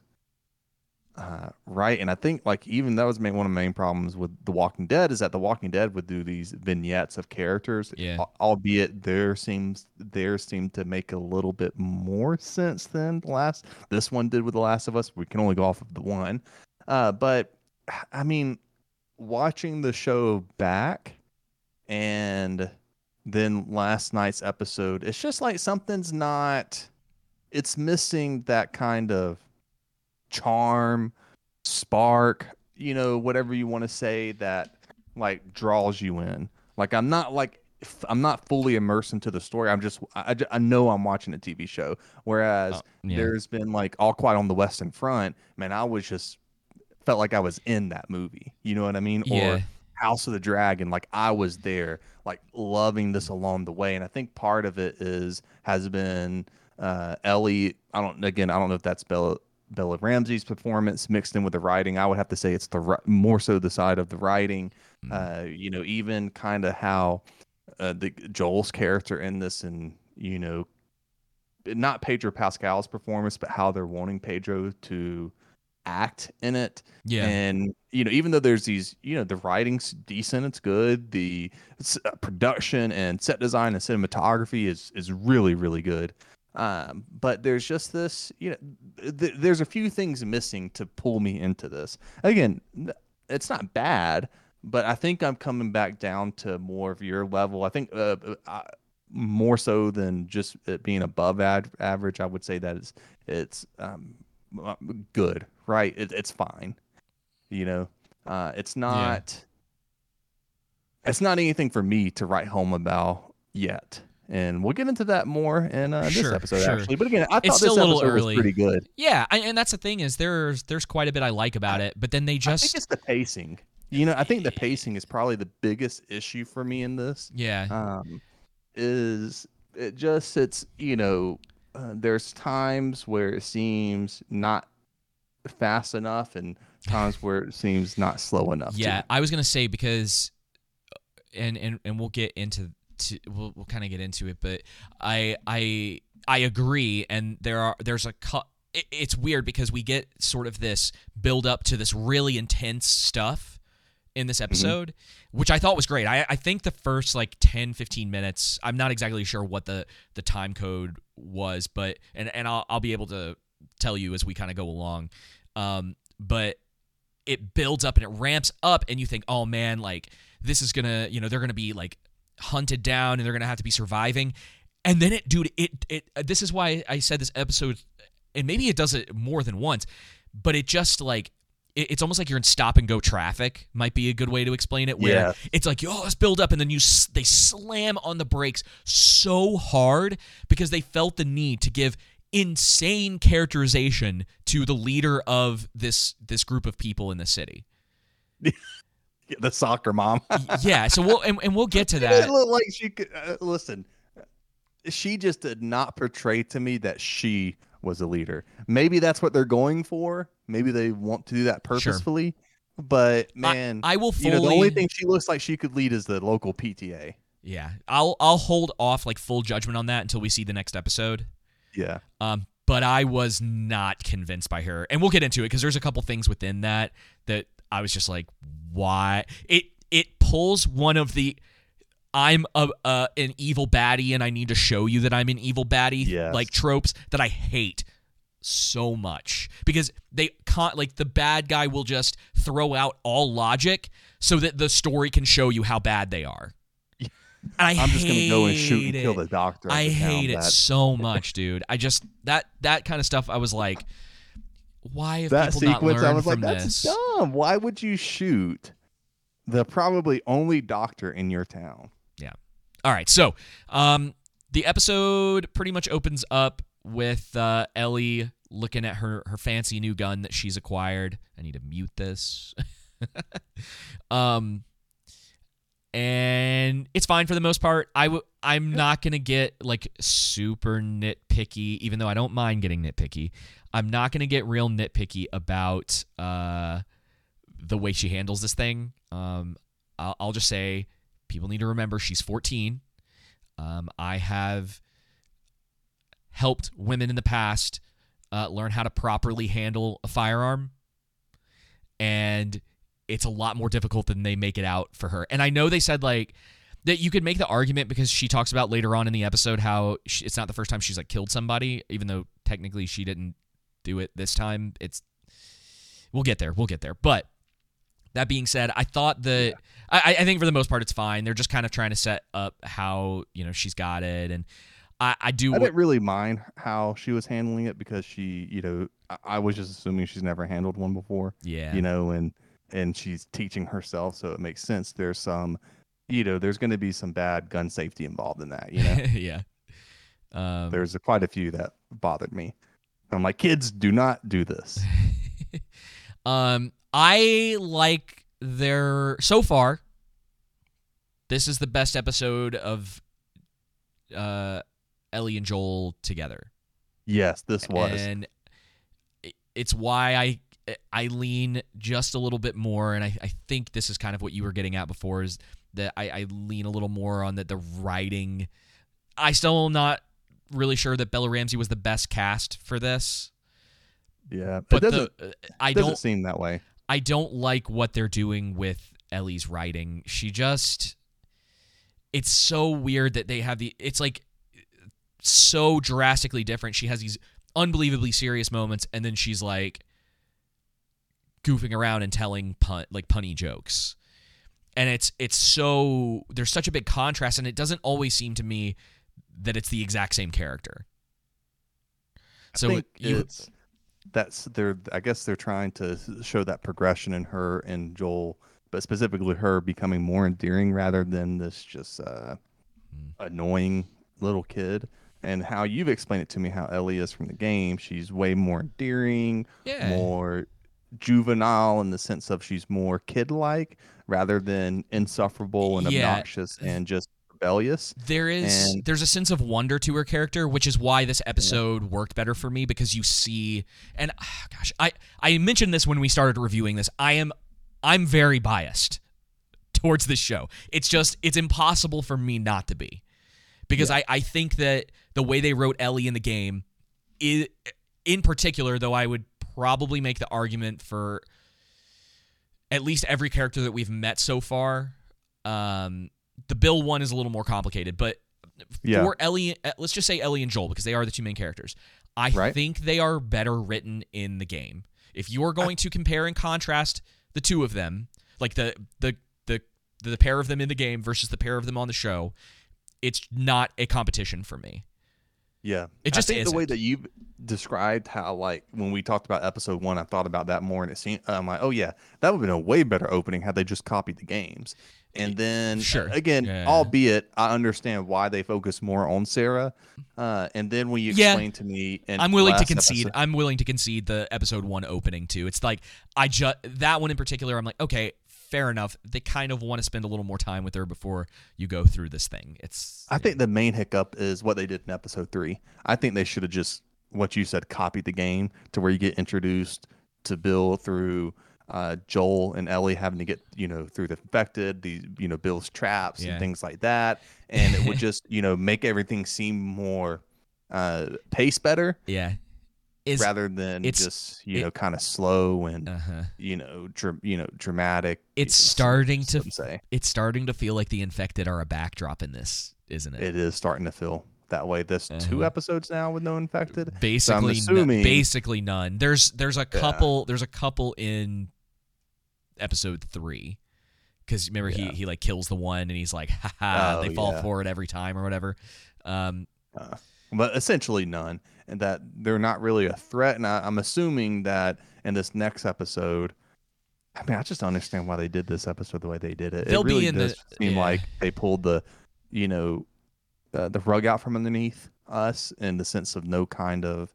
uh, right, and I think like even that was one of the main problems with The Walking Dead is that The Walking Dead would do these vignettes of characters, Yeah. albeit there seems theirs seemed to make a little bit more sense than the last. This one did with The Last of Us. We can only go off of the one, uh, but I mean, watching the show back and then last night's episode, it's just like something's not. It's missing that kind of charm, spark, you know, whatever you want to say that like draws you in. Like I'm not like I'm not fully immersed into the story. I'm just I, I know I'm watching a TV show. Whereas Oh, yeah. there's been like All Quiet on the Western Front, man, I was just felt like I was in that movie. You know what I mean? Yeah. Or House of the Dragon, like I was there, like loving this along the way. And I think part of it is has been uh, Ellie. I don't again, I don't know if that's Bella Bella Ramsey's performance mixed in with the writing. I would have to say it's the more so the side of the writing. Uh, you know, even kind of how uh, the Joel's character in this, and you know, not Pedro Pascal's performance, but how they're wanting Pedro to act in it. yeah And you know, even though there's these, you know, the writing's decent, it's good. The uh, production and set design and cinematography is is really really good. Um, but there's just this, you know, th- there's a few things missing to pull me into this. Again, it's not bad, but I think I'm coming back down to more of your level. I think uh, I, more so than just it being above ad- average. I would say that it's it's um, good, right? It, it's fine. You know, uh, it's not. It's not anything for me to write home about yet. and we'll get into that more in uh, this Sure, episode sure. actually. But again, I thought this still a little episode early. was pretty good. Yeah, I, and that's the thing is there's there's quite a bit I like about it, but then they I just think it's the pacing. You know, I think the pacing is probably the biggest issue for me in this. yeah um, is it just it's you know uh, there's times where it seems not fast enough and times where it seems not slow enough. too. Yeah, I was gonna say because, and and and we'll get into to we'll we'll kind of get into it, but I I I agree, and there are there's a cut. It's weird because we get sort of this build up to this really intense stuff in this mm-hmm. episode, which I thought was great. I, I think the first like 10, 15 minutes, I'm not exactly sure what the, the time code was, but and, and I'll, I'll be able to tell you as we kind of go along. Um, but it builds up and it ramps up and you think, oh man, like this is gonna, you know, they're gonna be like hunted down and they're gonna have to be surviving. And then it, dude, it it uh, this is why I said this episode, and maybe it does it more than once, but it just like it's almost like you're in stop and go traffic. Might be a good way to explain it. Where Yeah. it's like, oh, let's build up, and then you they slam on the brakes so hard because they felt the need to give insane characterization to the leader of this this group of people in the city. the soccer mom. yeah, so we'll and, and we'll get to It that. looked like she could uh, listen. She just did not portray to me that she was a leader. Maybe that's what they're going for. Maybe they want to do that purposefully. But man, I will you know, the only thing she looks like she could lead is the local PTA. Yeah, I'll I'll hold off like full judgment on that until we see the next episode. Yeah. Um, but I was not convinced by her, and we'll get into it because there's a couple things within that that I was just like, why? It it pulls one of the I'm a, uh, an evil baddie, and I need to show you that I'm an evil baddie Yes. like tropes that I hate so much because they can't like the bad guy will just throw out all logic so that the story can show you how bad they are. And I I'm just gonna go and shoot and hate kill the doctor. I hate it that- so much, dude. I just that that kind of stuff. I was like, why have that people sequence, I was like, that's this? dumb. Why would you shoot the probably only doctor in your town? Yeah. All right, so um, the episode pretty much opens up with uh, Ellie looking at her her fancy new gun that she's acquired. I need to mute this. um, and it's fine for the most part. I w- I'm not gonna get like super nitpicky, even though I don't mind getting nitpicky. I'm not gonna get real nitpicky about uh the way she handles this thing. Um, I'll, I'll just say people need to remember she's 14. Um, I have helped women in the past uh, learn how to properly handle a firearm, and it's a lot more difficult than they make it out for her. And I know they said like that you could make the argument because she talks about later on in the episode how she, it's not the first time she's like killed somebody, even though technically she didn't do it this time. It's we'll get there, we'll get there, but. That being said, I thought that I, I think for the most part it's fine. They're just kind of trying to set up how you know she's got it, and I, I do. I didn't really mind how she was handling it because she, you know, I, I was just assuming she's never handled one before, yeah, you know, and and she's teaching herself, so it makes sense. There's some, you know, there's going to be some bad gun safety involved in that, you know. yeah. Um, there's a, quite a few that bothered me. I'm like, kids, do not do this. um, I like their so far. This is the best episode of uh, Ellie and Joel together. Yes, this was. and it's why I Uh, I lean just a little bit more, and I, I think this is kind of what you were getting at before is that I, I lean a little more on that the writing. I still am not really sure that Bella Ramsey was the best cast for this, yeah, but uh, it doesn't, the, I doesn't don't seem that way. I don't like what they're doing with Ellie's writing. She just it's so weird that they have the it's like so drastically different. She has these unbelievably serious moments and then she's like goofing around and telling pun like punny jokes. And it's it's so there's such a big contrast and it doesn't always seem to me that it's the exact same character. So I think you it's that's they're I guess they're trying to show that progression in her and Joel, but specifically her becoming more endearing rather than this just uh, Hmm. annoying little kid, and how you've explained it to me how Ellie is from the game. She's way more endearing, Yeah. more juvenile in the sense of she's more kid-like rather than insufferable and Yeah. obnoxious and just rebellious. There is And- there's a sense of wonder to her character, which is why this episode worked better for me because you see and ah, gosh, I I mentioned this when we started reviewing this. I am I'm very biased towards this show. It's just it's impossible for me not to be. Because I I think that the way they wrote Ellie in the game i in particular though I would probably make the argument for at least every character that we've met so far um the Bill one is a little more complicated, but Yeah. for Ellie, uh, let's just say Ellie and Joel because they are the two main characters. I Right. think they are better written in the game. If you are going to compare and contrast the two of them, like the the the the pair of them in the game versus the pair of them on the show, it's not a competition for me. Yeah, It just I think the way that you described how like when we talked about episode one, I thought about that more, and it seemed I'm like, oh yeah, that would have been a way better opening had they just copied the games. And then Sure. again, Yeah. albeit I understand why they focus more on Sarah. Uh, and then when you Yeah. explain to me, and I'm willing to concede. I'm willing to concede the episode one opening too. It's like I just that one in particular. I'm like, okay, fair enough. They kind of want to spend a little more time with her before you go through this thing. It's I think the main hiccup is what they did in episode three. I think they should have just what you said, copied the game to where you get introduced to Bill through uh, Joel and Ellie having to get you know through the infected, the you know Bill's traps Yeah. and things like that, and it would just you know make everything seem more uh, pace better yeah. Is rather than it's- just you it- know kind of slow and uh huh. you know dr- you know dramatic. It's you know, starting to some say it's starting to feel like the infected are a backdrop in this, isn't it? it is starting to feel that way. This two Uh-huh. episodes now with no infected. basically, no- assuming- basically none. There's there's a Yeah. couple there's a couple in episode three. Because remember Yeah. he he like kills the one and he's like, ha ha, Oh, they fall yeah. for it every time or whatever. Um, uh, but essentially none, and that they're not really a threat. And I, I'm assuming that in this next episode, I mean, I just don't understand why they did this episode the way they did it. They'll it be really in the- does seem yeah. like they pulled the, you know, uh, the rug out from underneath us in the sense of no kind of,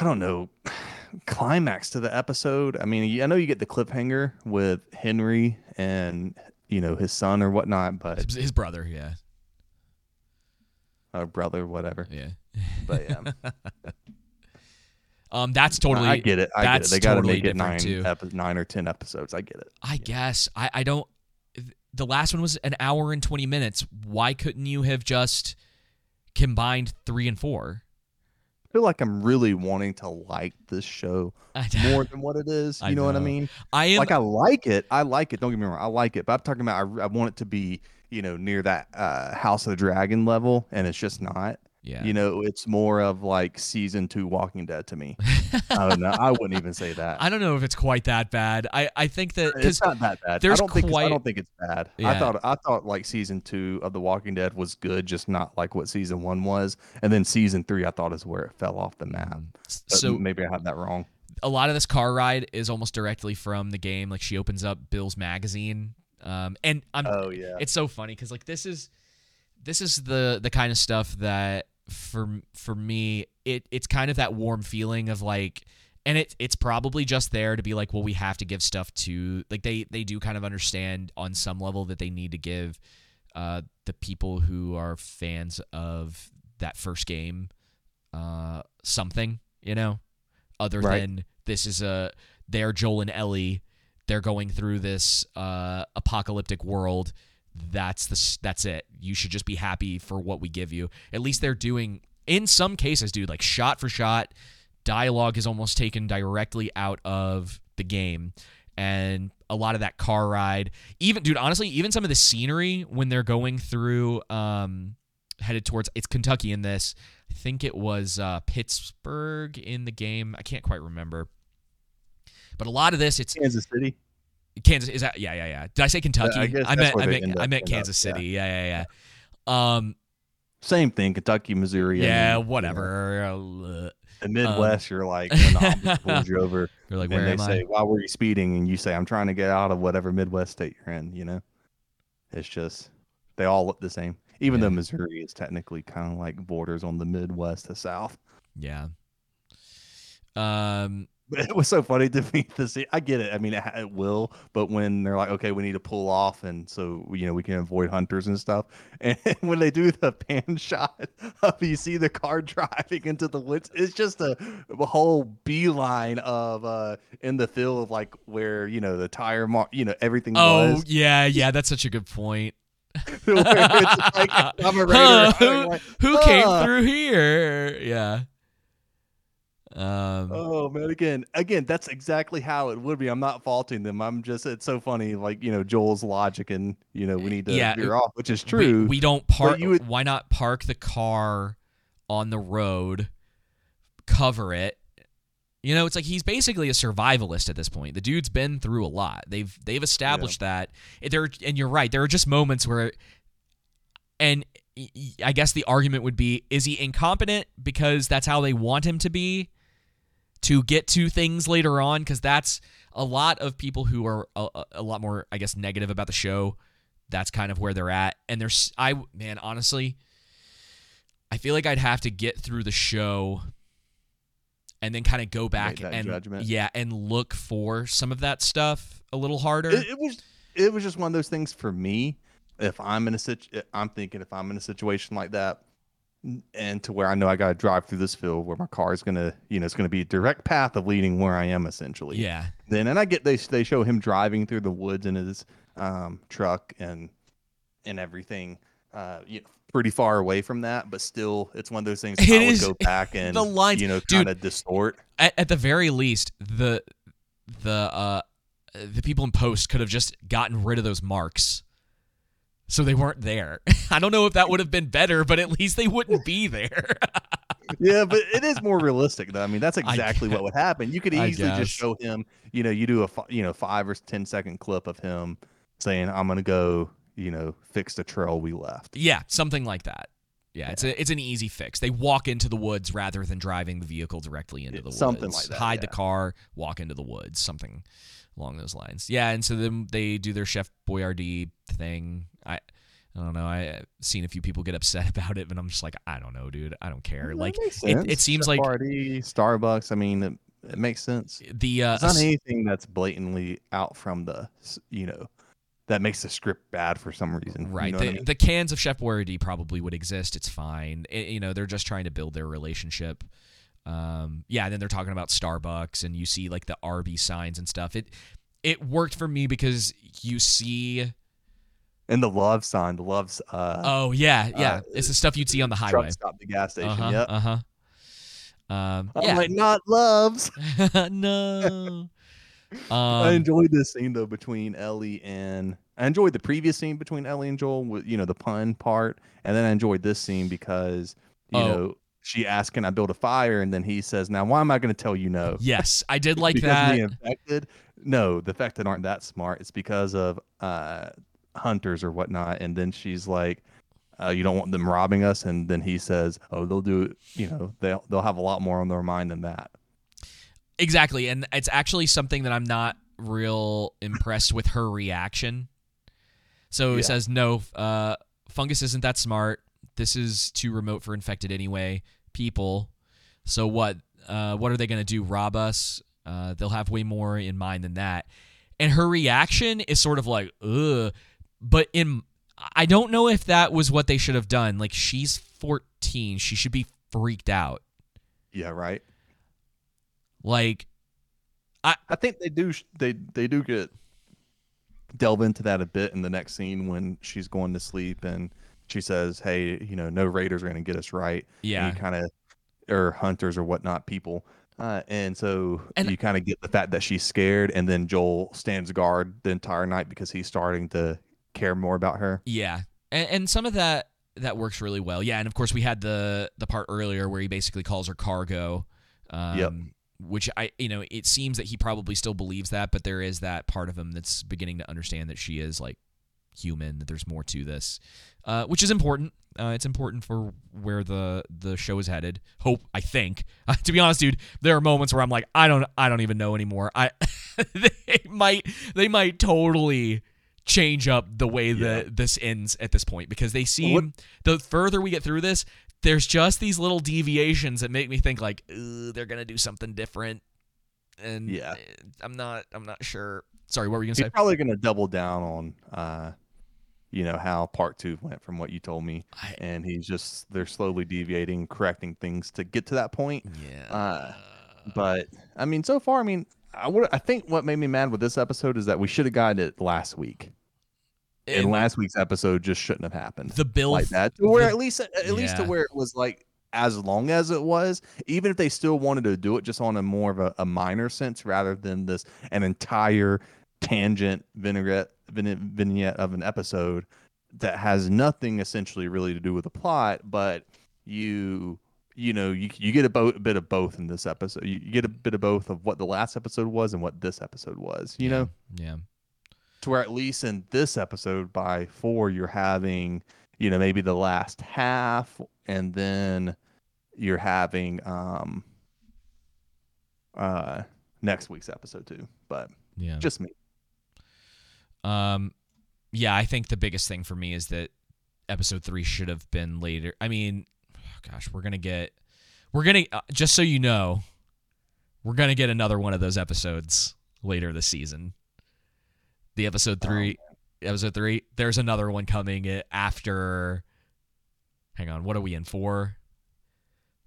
I don't know, climax to the episode. I mean, I know you get the cliffhanger with Henry and you know his son or whatnot, but his, his brother, yeah, uh, brother, whatever. yeah. But yeah. Um, that's totally. I get it. I get it. They got to totally make it nine, epi- nine or ten episodes. I get it. I guess I I don't. The last one was an hour and twenty minutes. Why couldn't you have just combined three and four? I feel like I'm really wanting to like this show more than what it is. You know, what I mean? I am. like I like it. I like it. Don't get me wrong. I like it. But I'm talking about I, I want it to be you know near that uh, House of the Dragon level, and it's just not. Yeah. You know, it's more of like season two Walking Dead to me. I don't know. I wouldn't even say that. I don't know if it's quite that bad. I I think that it's not that bad. there's I don't think it's, quite- I don't think it's bad. Yeah. I thought I thought like season two of The Walking Dead was good, just not like what season one was. And then season three, I thought is where it fell off the map. But so maybe I had that wrong. a lot of this car ride is almost directly from the game. Like she opens up Bill's magazine, um, and I'm Oh yeah, it's so funny because like this is this is the the kind of stuff that for for me it it's kind of that warm feeling of like and it it's probably just there to be like well we have to give stuff to like they they do kind of understand on some level that they need to give uh the people who are fans of that first game uh something you know other Right. than this is a they're Joel and Ellie they're going through this uh apocalyptic world that's the that's it. You should just be happy for what we give you. At least they're doing in some cases dude like shot for shot dialogue is almost taken directly out of the game. And a lot of that car ride even dude honestly even some of the scenery when they're going through um headed towards it's kentucky in this. I think it was uh pittsburgh in the game. I can't quite remember. But a lot of this it's Kansas City. Kansas is that yeah yeah yeah did i say kentucky I guess I meant i meant i meant end up, kansas yeah. city yeah yeah yeah um Same thing. Kentucky, Missouri. I yeah mean, you know, whatever Uh, the Midwest, you're like when the pulls you over, you're like and where they am say, i "Why were you speeding?" And you say, "I'm trying to get out of whatever Midwest state you're in." You know, it's just they all look the same. even Yeah. though Missouri is technically kind of like borders on the Midwest to South. Yeah. Um. But it was so funny to me to see. I get it. I mean, it, it will. But when they're like, okay, we need to pull off, and so you know we can avoid hunters and stuff. And when they do the pan shot of you see the car driving into the woods, it's just a, a whole beeline of uh in the field, of like where you know the tire mark, you know everything Oh was. yeah, yeah. That's such a good point. like I'm a. Huh, who like, who came "Ah." through here? Yeah. Um. Oh man, again, again, that's exactly how it would be. I'm not faulting them. I'm just it's so funny, like you know Joel's logic, and you know we need to Yeah, veer off, which is true. We, don't park. would- Why not park the car on the road, cover it? You know, it's like he's basically a survivalist at this point. The dude's been through a lot. They've they've established that. There and you're right. There are just moments where, and I guess the argument would be: is he incompetent because that's how they want him to be, to get to things later on? Because that's a lot of people who are a, a- lot more, I guess, negative about the show. That's kind of where they're at, and there's I man, honestly, I feel like I'd have to get through the show and then kind of go back and judgment. yeah and look for some of that stuff a little harder it, it was it was just one of those things for me. If I'm in a situ, I'm thinking if I'm in a situation like that, and to where I know I got to drive through this field where my car is gonna, you know, it's gonna be a direct path of leading where I am essentially. yeah Then and I get they they show him driving through the woods in his um, truck and and everything. Uh, you know, pretty far away from that, but still, it's one of those things It I would go back and the lines- you know, kind of distort. at, at the very least the the uh the people in post could have just gotten rid of those marks so they weren't there i don't know if that would have been better but at least they wouldn't be there yeah, but it is more realistic though. I mean, that's exactly what would happen. You could easily just show him, you know, you do a you know five or ten second clip of him saying, "I'm gonna go," you know, fix the trail we left. yeah something like that yeah, it's a, it's an easy fix. They walk into the woods rather than driving the vehicle directly into Yeah, the woods. something like that, Hide the car, walk into the woods, something along those lines. Yeah, and so then they do their Chef Boyardee thing. I I don't know. I- I've seen a few people get upset about it, but I'm just like, I don't know, dude. I don't care. That Like it, it seems Chef like Starbucks. I mean, it, it makes sense. the uh, It's not anything that's blatantly out from the, you know, that makes the script bad for some reason. you Right. know the, I mean? the cans of Chef Boyardee probably would exist. It's fine. It- you know, they're just trying to build their relationship. Um, yeah, and then they're talking about Starbucks and you see like the RB signs and stuff. It it worked for me because you see and the love sign, the love's uh, Oh yeah, yeah. uh, it's the stuff you'd see on the truck highway. stop the gas station. Uh-huh. Yep. Uh-huh. Um I'm yeah. like, not loves. no. I Um, enjoyed this scene though between Ellie and I enjoyed the previous scene between Ellie and Joel with you know the pun part, and then I enjoyed this scene because you Oh. know she asked, "Can I build a fire?" and then he says, "Now why am I going to tell you no?" yes, I did like that. infected. No, the fact that aren't that smart. It's because of uh hunters or whatnot. And then she's like, uh, "You don't want them robbing us." And then he says, "Oh, they'll do it. You know, they'll they'll have a lot more on their mind than that." Exactly, and it's actually something that I'm not real impressed with her reaction. So Yeah. says, "No, uh, fungus isn't that smart. This is too remote for infected anyway. People, so what? Uh, what are they going to do? Rob us? Uh, they'll have way more in mind than that." And her reaction is sort of like, "Ugh," but in I don't know if that was what they should have done. Like she's 14, she should be freaked out. Yeah, right. Like I I think they do. They they do get delve into that a bit in the next scene when she's going to sleep and she says, "Hey, you know, no raiders are going to get us right." yeah, kind of or hunters or whatnot people. Uh, and so And- you kind of get the fact that she's scared, and then Joel stands guard the entire night because he's starting to care more about her. Yeah, and, and some of that that works really well. Yeah, and of course we had the the part earlier where he basically calls her cargo. Um, Yep. Which I, you know, it seems that he probably still believes that, but there is that part of him that's beginning to understand that she is like human. That there's more to this, uh, which is important. Uh, it's important for where the the show is headed. Hope I think. to be honest, dude, there are moments where I'm like, I don't, I don't even know anymore. I they might, they might totally change up the way Yeah. that this ends at this point because they seem the further we get through this, there's just these little deviations that make me think like "Ugh, they're gonna do something different, and Yeah. eh, I'm not I'm not sure. Sorry, what were you He's gonna say? probably going to double down on, uh, you know, how part two went from what you told me, I- and he's just they're slowly deviating, correcting things to get to that point. Yeah. Uh, but I mean, so far, I mean, I would I think what made me mad with this episode is that we should have gotten it last week, and, And last week's episode just shouldn't have happened the bill like that. To where the- at least at least to where it was like as long as it was, even if they still wanted to do it just on a more of a, a minor sense rather than this an entire tangent vinaigrette vignette, vignette of an episode that has nothing essentially really to do with the plot, but you you know you you get a, bo- a bit of both in this episode. You, you get a bit of both of what the last episode was and what this episode was. You know, yeah. To where at least in this episode by four you're having you know maybe the last half and then you're having um uh next week's episode too but Yeah. just me Um, yeah, I think the biggest thing for me is that episode three should have been later. I mean, gosh, we're gonna get, we're gonna uh, just so you know, we're gonna get another one of those episodes later this season. The episode Oh, three, episode three. There's another one coming after. Hang on, what are we in for?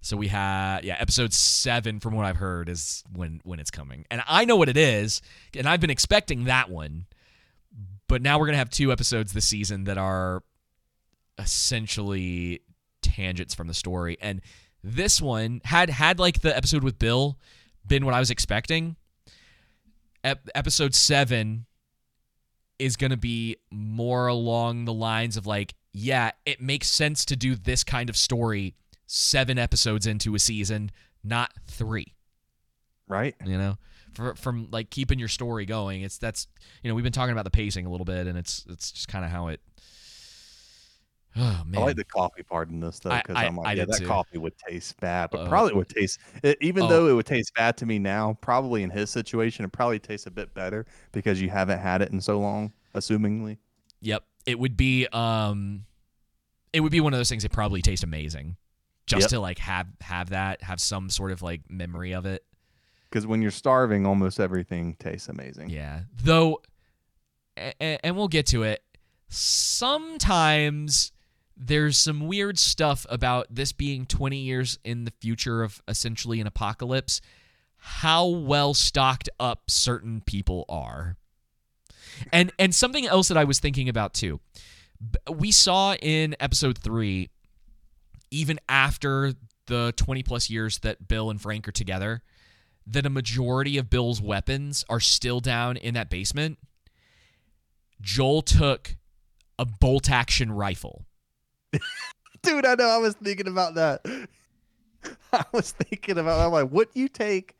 So we had yeah, episode seven. From what I've heard, is when when it's coming, and I know what it is, and I've been expecting that one but now we're gonna have two episodes this season that are essentially tangents from the story and this one had had like the episode with bill been what i was expecting Ep- episode 7 is gonna be more along the lines of like yeah it makes sense to do this kind of story seven episodes into a season not three. Right. You know? For, from like keeping your story going it's that's you know we've been talking about the pacing a little bit and it's it's just kind of how it oh man i like the coffee part in this though because I- i'm like I yeah that too. coffee would taste bad but Uh, probably would taste it, even oh. though it would taste bad to me now probably in his situation it probably tastes a bit better because you haven't had it in so long assumingly yep it would be um it would be one of those things that probably taste amazing just Yep. to like have have that have some sort of like memory of it because when you're starving almost everything tastes amazing Yeah. Though, and, and we'll get to it. Sometimes there's some weird stuff about this being 20 years in the future of essentially an apocalypse. How well stocked up certain people are, and and something else that I was thinking about too. We saw in episode three, even after the 20 plus years that Bill and Frank are together, that a majority of Bill's weapons are still down in that basement. Joel took a bolt action rifle. Dude, I know. I was thinking about that. I was thinking about. I'm like, would you take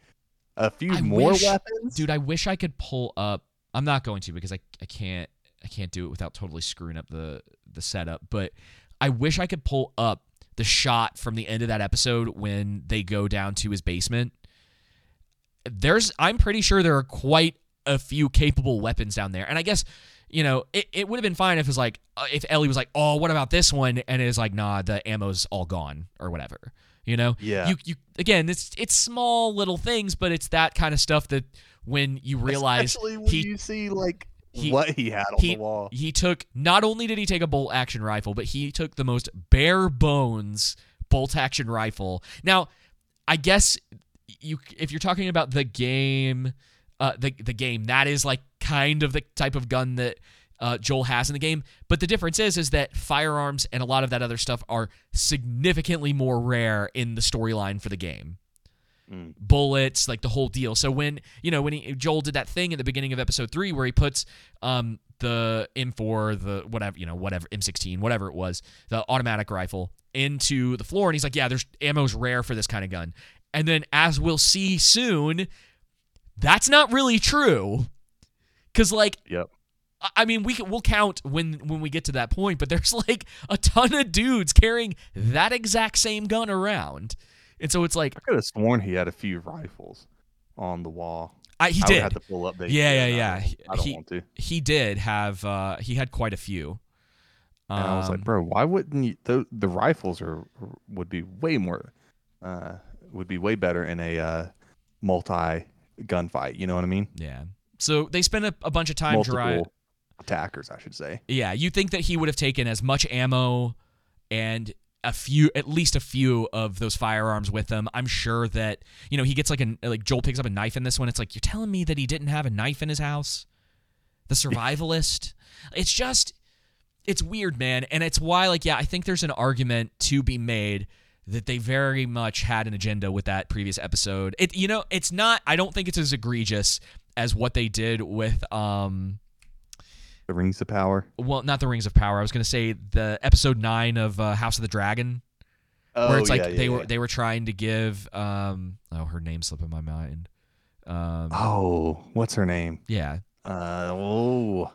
a few I more wish- weapons? Dude, I wish I could pull up. I'm not going to because I, I can't I can't do it without totally screwing up the the setup, but I wish I could pull up the shot from the end of that episode when they go down to his basement. There's I'm pretty sure there are quite a few capable weapons down there. And I guess you know, it, it would have been fine if it was like uh, if Ellie was like, "Oh, what about this one?" and it's like, "Nah, the ammo's all gone" or whatever. You know? Yeah. You you again, it's it's small little things, but it's that kind of stuff that when you realize Especially when he you see like he- what he had on he the wall. he took not only did he take a bolt action rifle, but he took the most bare bones bolt action rifle. Now, I guess you if you're talking about the game, uh, the the game that is like kind of the type of gun that uh, Joel has in the game. But the difference is is that firearms and a lot of that other stuff are significantly more rare in the storyline for the game Mm. bullets, like the whole deal. So when you know when he, Joel did that thing at the beginning of episode three where he puts um the M4, the whatever you know whatever M16, whatever it was, the automatic rifle into the floor, and he's like, yeah, there's ammo's rare for this kind of gun. And then as we'll see soon, that's not really true, because like Yep. I- mean, we can, we'll count when when we get to that point, but there's like a ton of dudes carrying that exact same gun around, and so it's like I could have sworn he had a few rifles on the wall. I, he I did. have to pull up. Yeah, yeah, yeah. I don't, I don't He- want to. he did have. Uh, he had quite a few. And I was like, Um, bro, why wouldn't you? The, the rifles are would be way more, uh, would be way better in a uh, multi gunfight. You know what I mean? yeah. So they spend a, a bunch of time Multiple dry. attackers, I should say. Yeah, you think that he would have taken as much ammo and a few, at least a few of those firearms with him. I'm sure that you know he gets like a like Joel picks up a knife in this one. It's like you're telling me that he didn't have a knife in his house. The survivalist. it's just, it's weird, man, and it's why like yeah, I think there's an argument to be made that they very much had an agenda with that previous episode. It you know it's not. I don't think it's as egregious as what they did with um The rings of power. well, not the Rings of Power. I was going to say the episode nine of uh, House of the Dragon, Oh, where it's like yeah, they yeah. were they were trying to give um oh her name slipping my mind. Um, Oh, what's her name? yeah, Uh, oh,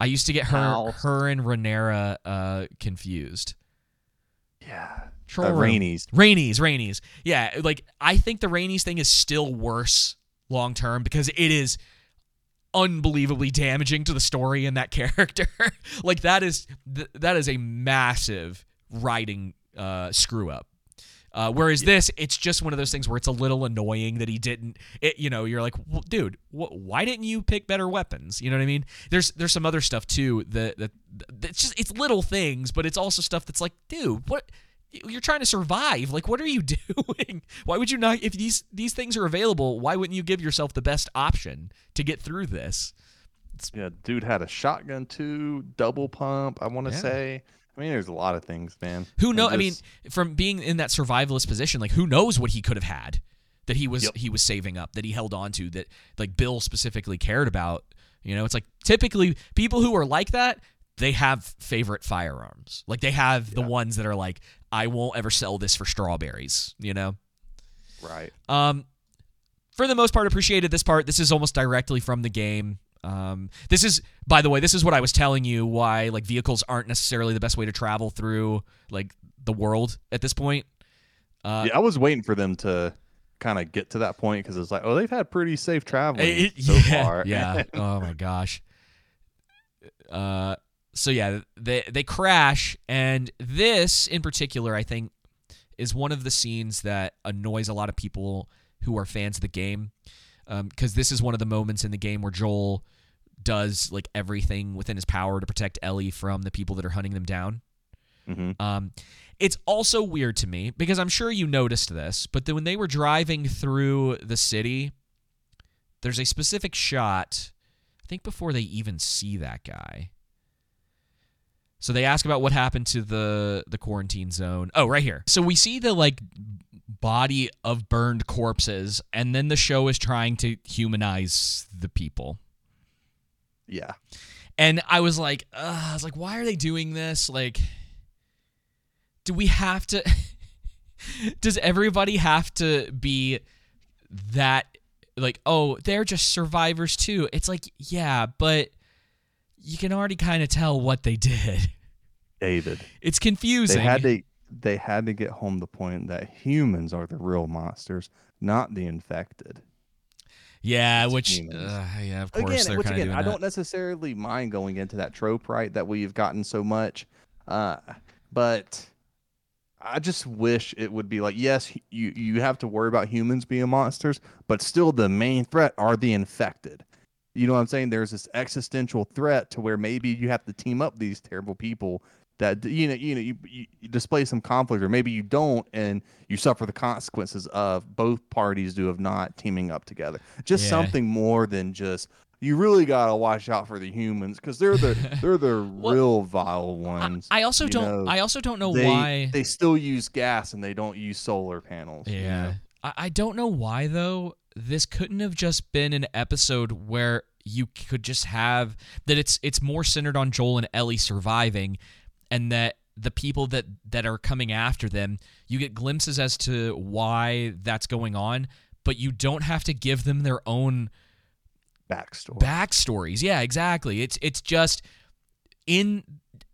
I used to get her her and Rhaenyra uh confused. yeah. Troll Uh, room. Rhaenys. Rhaenys, Rhaenys. Yeah, like I think the Rhaenys thing is still worse long term because it is unbelievably damaging to the story and that character. like that is th- that is a massive writing uh, screw up. Uh, whereas this, it's just one of those things where it's a little annoying that he didn't. It, you know, you're like, well, dude, wh- why didn't you pick better weapons? You know what I mean? There's there's some other stuff too that that it's just it's little things, but it's also stuff that's like, dude, what you're trying to survive. Like, what are you doing? Why would you not? If these these things are available, why wouldn't you give yourself the best option to get through this? Yeah, dude had a shotgun too, double pump. I want to Yeah. say. I mean, there's a lot of things, man. Who It know? I mean, from being in that survivalist position, like who knows what he could have had that he was Yep. he was saving up that he held on to that like Bill specifically cared about. You know, it's like typically people who are like that they have favorite firearms. Like they have the ones that are like, I won't ever sell this for strawberries. You know. right. Um, for the most part, appreciated this part. This is almost directly from the game. Um, this is, by the way, this is what I was telling you why like vehicles aren't necessarily the best way to travel through like the world at this point. Uh, yeah, I was waiting for them to kind of get to that point because it's like, oh, they've had pretty safe traveling it- so yeah, far. yeah. Oh my gosh. Uh, so yeah, they they crash, and this in particular, I think, is one of the scenes that annoys a lot of people who are fans of the game, because this is one of the moments in the game where Joel does like everything within his power to protect Ellie from the people that are hunting them down. hmm Um, it's also weird to me because I'm sure you noticed this, but then when they were driving through the city, there's a specific shot. I think before they even see that guy. So they ask about what happened to the the quarantine zone. Oh, right here. So we see the like body of burned corpses, and then the show is trying to humanize the people. Yeah. And I was like, Ugh, I was like, why are they doing this? Like, do we have to? does everybody have to be that? Like, oh, they're just survivors too. It's like, yeah, but you can already kind of tell what they did. David. It's confusing. They had to they had to get home the point that humans are the real monsters, not the infected. yeah, It's which, uh, yeah, of course again, which again, I that. don't necessarily mind going into that trope, right? That we've gotten so much, uh, but I just wish it would be like, yes, you you have to worry about humans being monsters, but still the main threat are the infected. You know what I'm saying? There's this existential threat to where maybe you have to team up these terrible people that you know you know you, you, you display some conflict or maybe you don't and you suffer the consequences of both parties do of not teaming up together just Yeah. something more than just you really gotta watch out for the humans because they're the they're the Well, real vile ones I also you don't. know, I also don't know they, why. they still use gas and they don't use solar panels you Yeah. know? I, I don't know why though. This couldn't have just been an episode where you could just have that it's it's more centered on Joel and Ellie surviving and that the people that that are coming after them, you get glimpses as to why that's going on, but you don't have to give them their own backstory backstories. Yeah, exactly. It's it's just in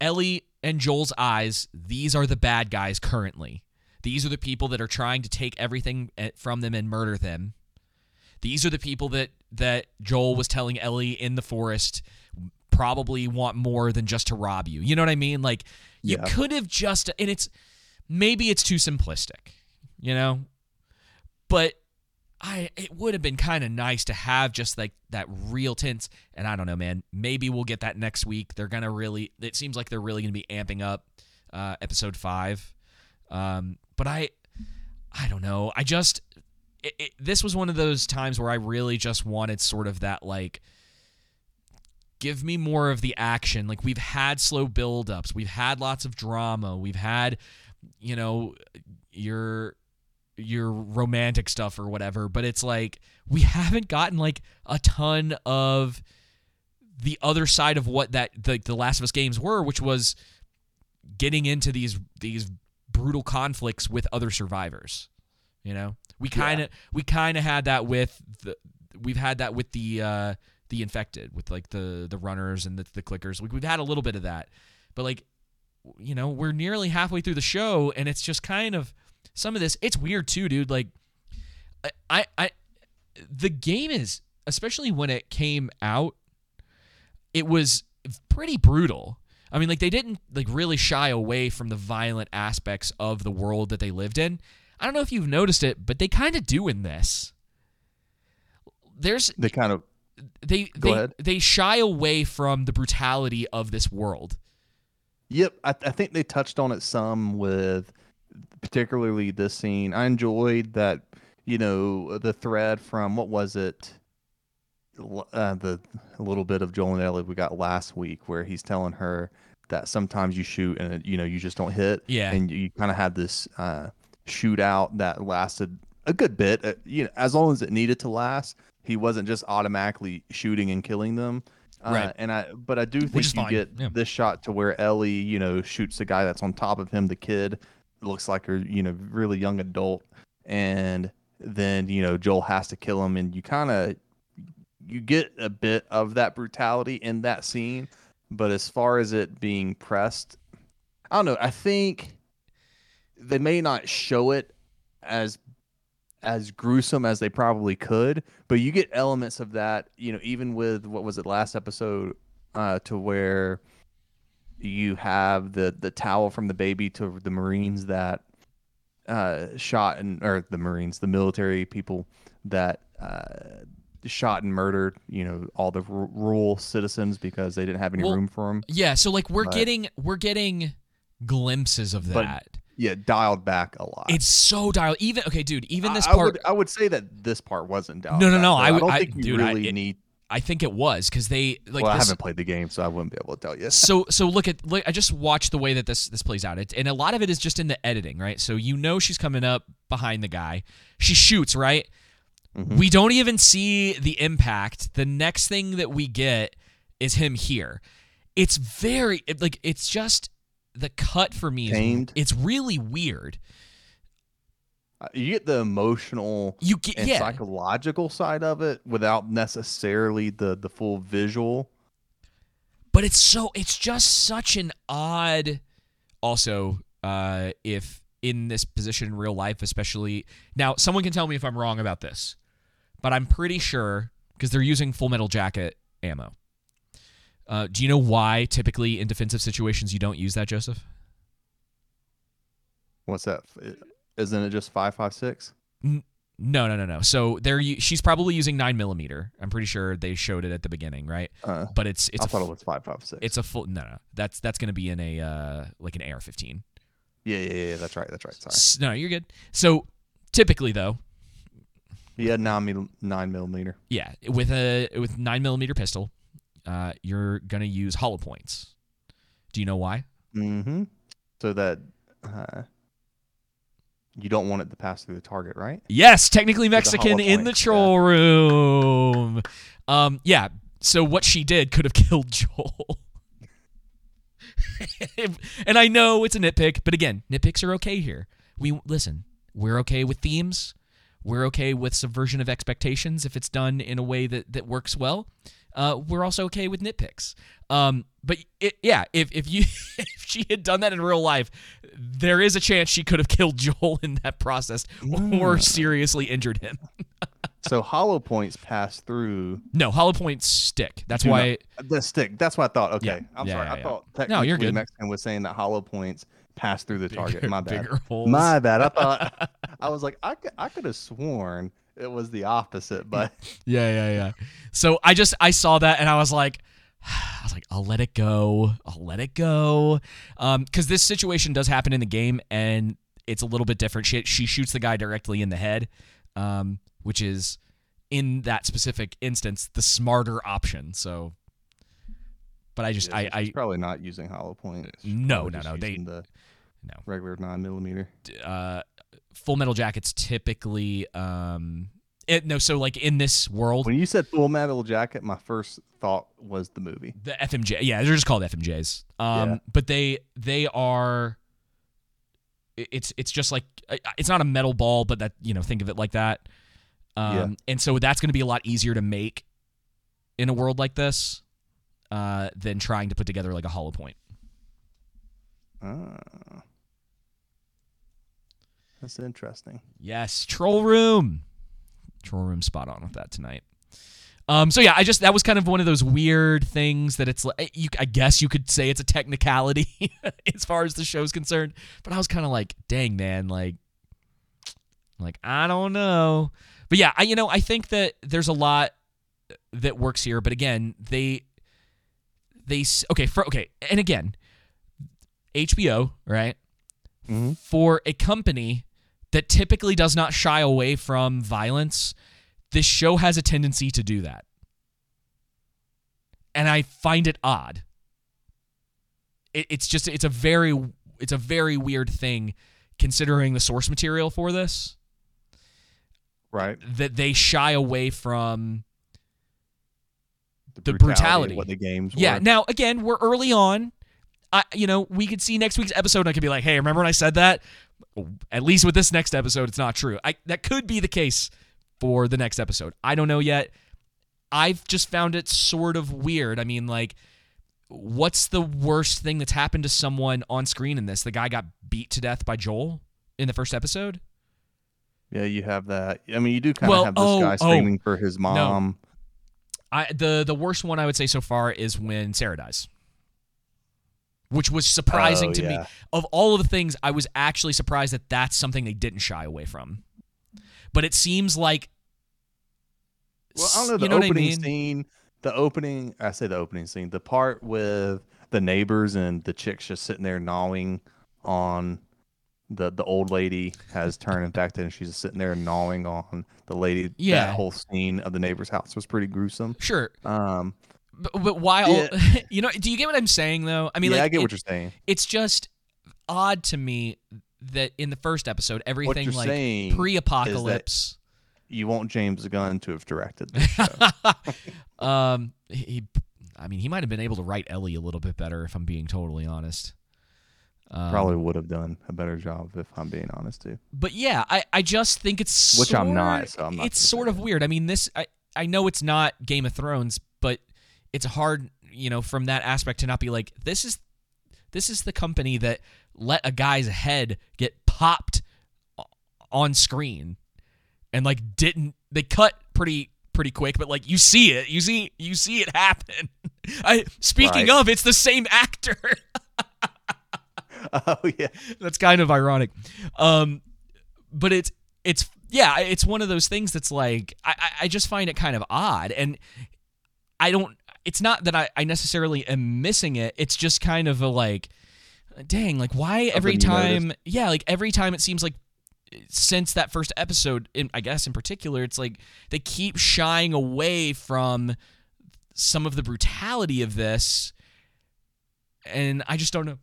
Ellie and Joel's eyes, these are the bad guys currently. These are the people that are trying to take everything eh, from them and murder them. These are the people that that Joel was telling Ellie in the forest probably want more than just to rob you. You know what I mean? Like you Yeah. could have just and it's maybe it's too simplistic, you know? But I it would have been kind of nice to have just like that real tense and I don't know, man. Maybe we'll get that next week. They're going to really it seems like they're really going to be amping up uh episode 5. Um but I I don't know. I just it, this was one of those times where I really just wanted sort of that like give me more of the action. Like we've had slow build-ups, we've had lots of drama, we've had you know your your romantic stuff or whatever, but it's like we haven't gotten like a ton of the other side of what that the, the Last of Us games were, which was getting into these these brutal conflicts with other survivors. You know, we kind of we kind of had that with the we've had that with the uh, the infected with like the the runners and the, the clickers. We, we've had a little bit of that, but like you know we're nearly halfway through the show and it's just kind of some of this. It's weird too, dude. Like I I, I the game is especially when it came out, it was pretty brutal. I mean, like they didn't like really shy away from the violent aspects of the world that they lived in. I don't know if you've noticed it, but they kind of do in this. There's They kind of they Go they ahead. they shy away from the brutality of this world. Yep, I, I think they touched on it some with particularly this scene. I enjoyed that, you know, the thread from what was it? Uh, the a little bit of Joel and Ellie we got last week where he's telling her that sometimes you shoot and you know you just don't hit. Yeah. and you, kind of had this uh, shootout that lasted a good bit. Uh, you know, as long as it needed to last, he wasn't just automatically shooting and killing them. Uh, Right. And I, but I do think you fine, get yeah. this shot to where Ellie, you know, shoots the guy that's on top of him, the kid, looks like a you know really young adult, and then you know Joel has to kill him, and you kind of you get a bit of that brutality in that scene, but as far as it being pressed, I don't know. I think they may not show it as as gruesome as they probably could, but you get elements of that, you know, even with what was it last episode, uh, to where you have the the towel from the baby to the Marines that uh, shot and or the Marines, the military people that uh, shot and murdered, you know, all the r- rural citizens because they didn't have any Well, room for them. Yeah, so like we're But- getting we're getting glimpses of that. Yeah, dialed back a lot. It's so dialed. Even okay, dude. Even this I, part. I would, I would say that this part wasn't dialed. No, no, no, though. I would- don't I- think you dude, I- really it- need. I think it was because they like well, I haven't played the game, so I wouldn't be able to tell you. so so look at look I just watched the way that this this plays out. It, and a lot of it is just in the editing, right? So you know she's coming up behind the guy. She shoots, right? Mhm. We don't even see the impact. The next thing that we get is him here. It's very it- like it's just the cut for me is it's really weird. Uh, You get the emotional You get and yeah. psychological side of it without necessarily the the full visual. but it's so it's just such an odd also uh if in this position in real life especially now someone can tell me if i'm wrong about this but i'm pretty sure because they're using full metal jacket ammo uh, do you know why typically in defensive situations you don't use that joseph What's that? Isn't it just five five six? no no no no so they're she's probably using 9 millimeter i'm pretty sure they showed it at the beginning right Uh, but it's it's I a thought f- it was five five six. it's a full no no that's that's going to be in a uh like an ar-15 yeah, yeah, yeah. That's right. That's right. Sorry. S- No, you're good. So typically, though, Yeah, nine nine millimeter. yeah, with a with nine millimeter pistol, uh, you're gonna use hollow points. Do you know why? Mm-hmm. So that uh, you don't want it to pass through the target, right? Yes, technically With the Mexican in the troll room. Um, yeah. So what she did could have killed Joel. and I know it's a nitpick, but again, nitpicks are okay here. We listen. We're okay with themes. We're okay with subversion of expectations if it's done in a way that that works well. Uh, we're also okay with nitpicks. Um, but it, yeah, if if you if she had done that in real life, there is a chance she could have killed Joel in that process or Mm. seriously injured him. so hollow points pass through No, hollow points stick. That's why. the stick. That's what I thought. Okay, Yeah, I'm yeah, sorry. yeah, I yeah. thought No, technically you're good. Mexican was saying that hollow points pass through the target. bigger- My bad. My bad. I thought I was like I could, I could have sworn it was the opposite, but Yeah, yeah, yeah. So I just I saw that and I was like, I was like, I'll let it go. I'll let it go. Um, because this situation does happen in the game and it's a little bit different. She she shoots the guy directly in the head, um, which is in that specific instance the smarter option. So, but I just Yeah, I I probably not using hollow points. She's No, no, no, they- the no. regular nine millimeter. uh, Full Metal Jackets typically um. It, no, so like in this world, When you said Full Metal Jacket, my first thought was the movie. the FMJ. Yeah, they're just called FMJs. Um, Yeah. but they they are. It's it's just like uh, it's not a metal ball, but that you know think of it like that. Um, Yeah. and so that's going to be a lot easier to make in a world like this uh, than trying to put together like a hollow point. Ah. That's interesting. Yes, troll room. Troll room spot on with that tonight. Um, so yeah, I just that was kind of one of those weird things that it's like you, I guess you could say it's a technicality as far as the show's concerned, but I was kind of like, dang man, like, like I don't know, but yeah, I you know I think that there's a lot that works here, but again they they s- okay for okay, and again, HBO right hmm for a company that typically does not shy away from violence, this show has a tendency to do that. And I find it odd. It, it's just it's a very it's a very weird thing considering the source material for this Right. that they shy away from The of brutality. What the games Yeah. Now, again, we're early on. I, you know, we could see next week's episode, and I could be like, "Hey, remember when I said that?" At least with this next episode, it's not true. I that could be the case for the next episode. I don't know yet. I've just found it sort of weird. I mean, like, what's the worst thing that's happened to someone on screen in this? The guy got beat to death by Joel in the first episode. Yeah, you have that. I mean, you do kind of Well, have this oh, guy oh. screaming for his mom. I the the worst one I would say so far is when Sarah dies. Which was surprising Oh, to me. Of all of the things, I was actually surprised that that's something they didn't shy away from. But it seems like Well, I don't know. The you know what I opening mean? scene, the opening, I say the opening scene, the part with the neighbors and the chicks just sitting there gnawing on the the old lady has turned infected and she's just sitting there gnawing on the lady. Yeah. That whole scene of the neighbor's house was pretty gruesome. Sure, Um, but, but while Yeah. you know, do you get what I'm saying though? I mean, yeah, like I get it- what you're saying. it's just odd to me that in the first episode, everything like saying is that- pre-apocalypse. You want James Gunn to have directed this show. um, he, I mean, he might have been able to write Ellie a little bit better, if I'm being totally honest. Um, Probably would have done a better job if I'm being honest too. but yeah, I, I just think it's Which I'm not, so I'm not it's sort of that. weird. I mean, this I I know it's not Game of Thrones, but it's hard, you know, from that aspect to not be like this is this is the company that let a guy's head get popped on screen and like didn't they cut pretty pretty quick but like you see it you see you see it happen i speaking Right. of it's the same actor Oh yeah. that's kind of ironic um but it's it's yeah it's one of those things that's like i I- i just find it kind of odd and i don't it's not that i, I necessarily am missing it. It's just kind of a like dang like why every time yeah like every time it seems like since that first episode in, i guess in particular it's like they keep shying away from some of the brutality of this and i just don't know.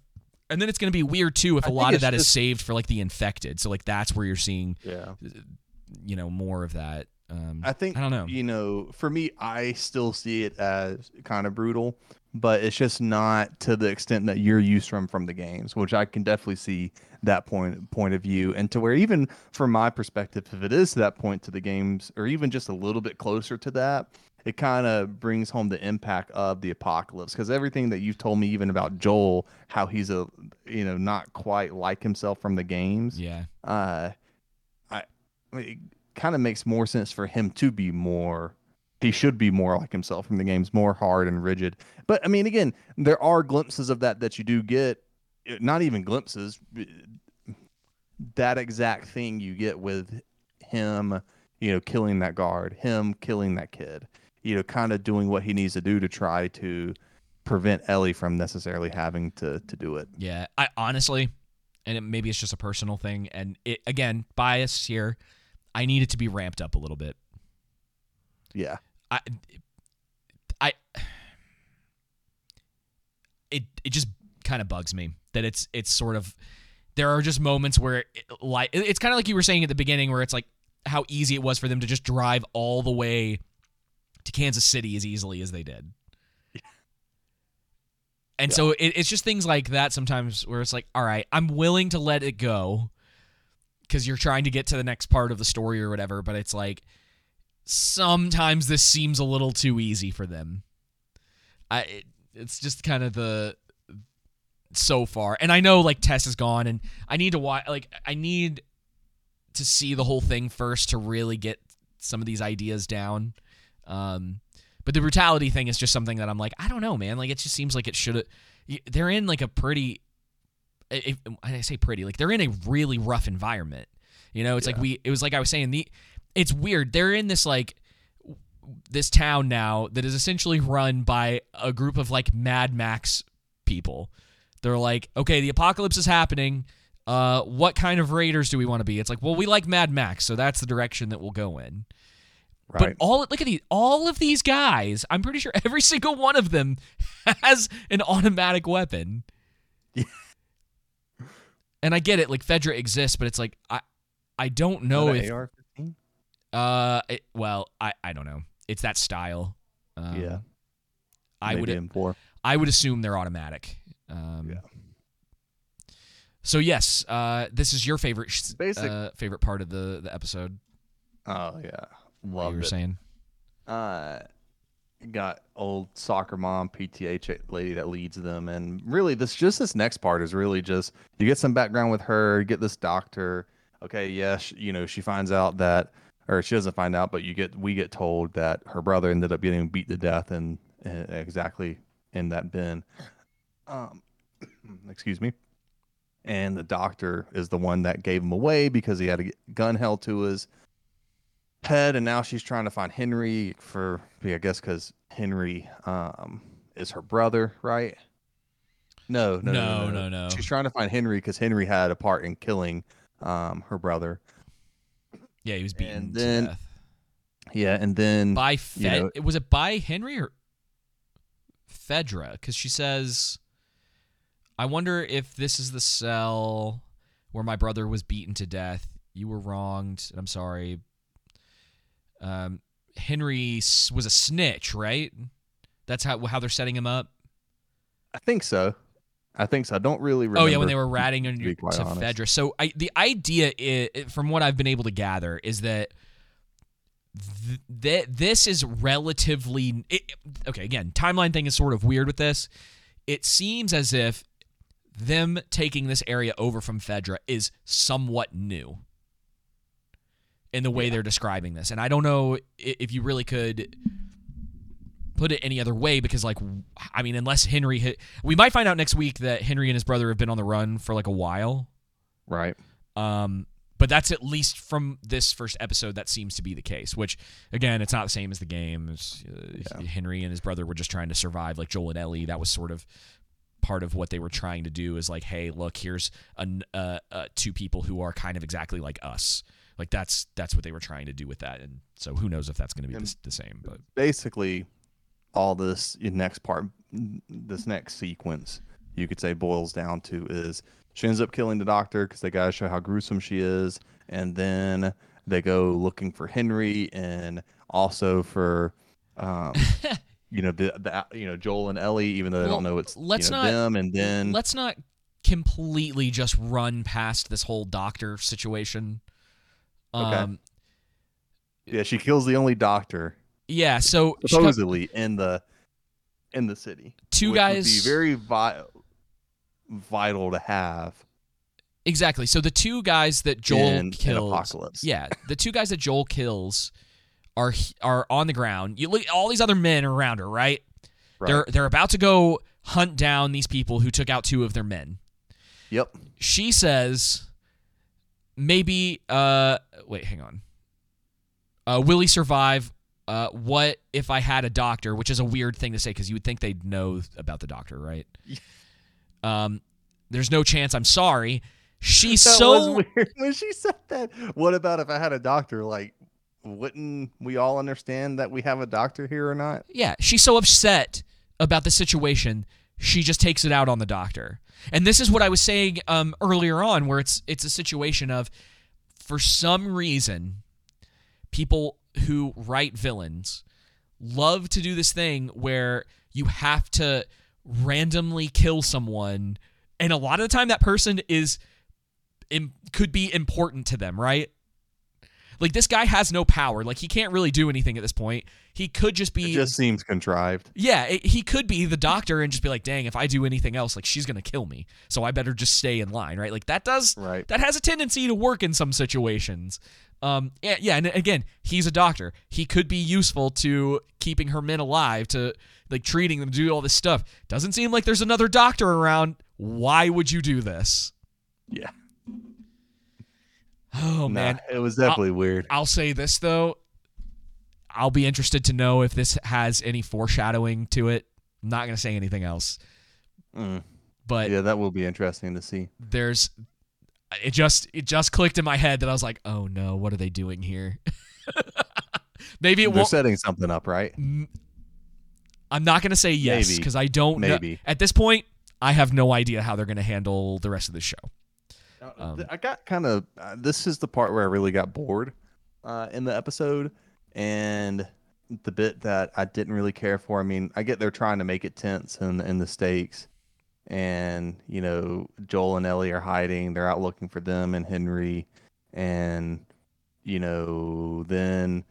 And then it's going to be weird too if I a lot of that is just- saved for like the infected. So like that's where you're seeing Yeah. you know more of that um I think i don't know. You know, for me, I still see it as kind of brutal, but it's just not to the extent that you're used from from the games, which I can definitely see that point point of view, and to where even from my perspective, if it is to that point to the games, or even just a little bit closer to that, it kind of brings home the impact of the apocalypse. Because everything that you've told me even about Joel, how he's a you know not quite like himself from the games, yeah. uh, I, I mean, kind of makes more sense for him to be more. He should be more like himself in the games, more hard and rigid. But I mean, again, there are glimpses of that that you do get. Not even glimpses. That exact thing you get with him, you know, killing that guard, him killing that kid, you know, kind of doing what he needs to do to try to prevent Ellie from necessarily having to to do it. Yeah, I honestly, and it, maybe it's just a personal thing, and it again bias here. I need it to be ramped up a little bit. Yeah. I, I, it it just kind of bugs me that it's it's sort of there are just moments where it, like it's kind of like you were saying at the beginning where it's like how easy it was for them to just drive all the way to Kansas City as easily as they did. And so it, it's just things like that sometimes where it's like, all right, I'm willing to let it go because you're trying to get to the next part of the story or whatever, but it's like sometimes this seems a little too easy for them. I it, it's just kind of the so far. And I know like Tess is gone and I need to watch like I need to see the whole thing first to really get some of these ideas down. Um but the brutality thing is just something that I'm like, I don't know, man. Like it just seems like it should they're in like a pretty if, I say pretty, like they're in a really rough environment. You know, it's like we it was like I was saying the it's weird. They're in this like this town now that is essentially run by a group of like Mad Max people. They're like, okay, the apocalypse is happening. Uh, what kind of raiders do we want to be? It's like, well, we like Mad Max, so that's the direction that we'll go in. Right. But all look at these, all of these guys. I'm pretty sure every single one of them has an automatic weapon. Yeah. And I get it, like Fedra exists, but it's like I, I don't know if an AR-15? uh, it, well, I, I don't know. It's that style. Um, yeah. I would M4. I would assume they're automatic. Um, Yeah. So yes, uh, this is your favorite sh- Basic- uh, favorite part of the the episode. Oh yeah, What love you were it. saying. uh, got old soccer mom PTA ch- lady that leads them, and really this just this next part is really just you get some background with her, get this doctor. Okay, yes, you know she finds out that, or she doesn't find out, but you get we get told that her brother ended up getting beat to death and exactly in that bin. Um, excuse me. And the doctor is the one that gave him away because he had a gun held to his head, and now she's trying to find Henry for, I guess, because Henry um, is her brother, right? No, no, no, No, no. She's trying to find Henry because Henry had a part in killing um, her brother. Yeah, he was beaten And to death Yeah, and then by Fed. was it by Henry or Fedra? Because she says, "I wonder if this is the cell where my brother was beaten to death. You were wronged, and I'm sorry." Um, Henry was a snitch, right? That's how how they're setting him up. I think so. I think so. I don't really remember. Oh yeah, when they were ratting on to your, to. Fedra. So I, the idea, is, from what I've been able to gather, is that th- th- this is relatively it, okay. Again, timeline thing is sort of weird with this. It seems as if them taking this area over from Fedra is somewhat new in the way they're describing this, and I don't know if you really could put it any other way because like i mean unless henry hit we might find out next week that henry and his brother have been on the run for like a while. Right. um but that's at least from this first episode that seems to be the case which again it's not the same as the game. Uh, henry and his brother were just trying to survive like joel and ellie. That was sort of part of what they were trying to do is like hey look here's an, uh, uh, two people who are kind of exactly like us like that's that's what they were trying to do with that. And so who knows if that's going to be the, the same but Basically, all this next part, this next sequence, you could say boils down to is she ends up killing the doctor because they gotta show how gruesome she is, and then they go looking for Henry and also for, um, you know, the, the you know Joel and Ellie, even though they Well, don't know it's let's you know, not- them, and then let's not completely just run past this whole doctor situation. Okay. Um, yeah, she kills the only doctor yeah, so supposedly in the in the city. two guys. be very vi- vital to have exactly. So the two guys that Joel in, in kills, Apocalypse. yeah, the two guys that Joel kills are are on the ground. You look, all these other men are around her, right? Right. They're they're about to go hunt down these people who took out two of their men. Yep. She says, maybe. Uh, wait, hang on. Uh, will he survive? Uh, what if I had a doctor? Which is a weird thing to say because you would think they'd know about the doctor, right? um, there's no chance. I'm sorry. She's That so was weird when she said that. What about if I had a doctor? Like, wouldn't we all understand that we have a doctor here or not? Yeah, she's so upset about the situation, she just takes it out on the doctor. And this is what I was saying um, earlier on, where it's it's a situation of, for some reason, people who write villains love to do this thing where you have to randomly kill someone, and a lot of the time that person is im- could be important to them, right? Like this guy has no power. Like he can't really do anything at this point. He could just be It just seems contrived. yeah, it, he could be the doctor and just be like, "Dang, if I do anything else, like she's gonna kill me, so I better just stay in line." Right? Like that does Right. that has a tendency to work in some situations. Um, yeah, yeah, and again, he's a doctor. He could be useful to keeping her men alive, to like treating them, do all this stuff. Doesn't seem like there's another doctor around. Why would you do this? Yeah. Oh Nah, man, it was definitely weird. I'll say this though. I'll be interested to know if this has any foreshadowing to it. I'm not gonna say anything else, Mm. but Yeah, that will be interesting to see. there's it just it just clicked in my head that I was like, oh no, what are they doing here? Maybe it They're won't. setting something up, right? I'm not gonna say yes because I don't know. Maybe. At this point, I have no idea how they're gonna handle the rest of the show. Um, I got kind of. Uh, this is the part where I really got bored uh, in the episode, and the bit that I didn't really care for. I mean, I get they're trying to make it tense and and the stakes, and you know, Joel and Ellie are hiding. They're out looking for them and Henry, and you know, then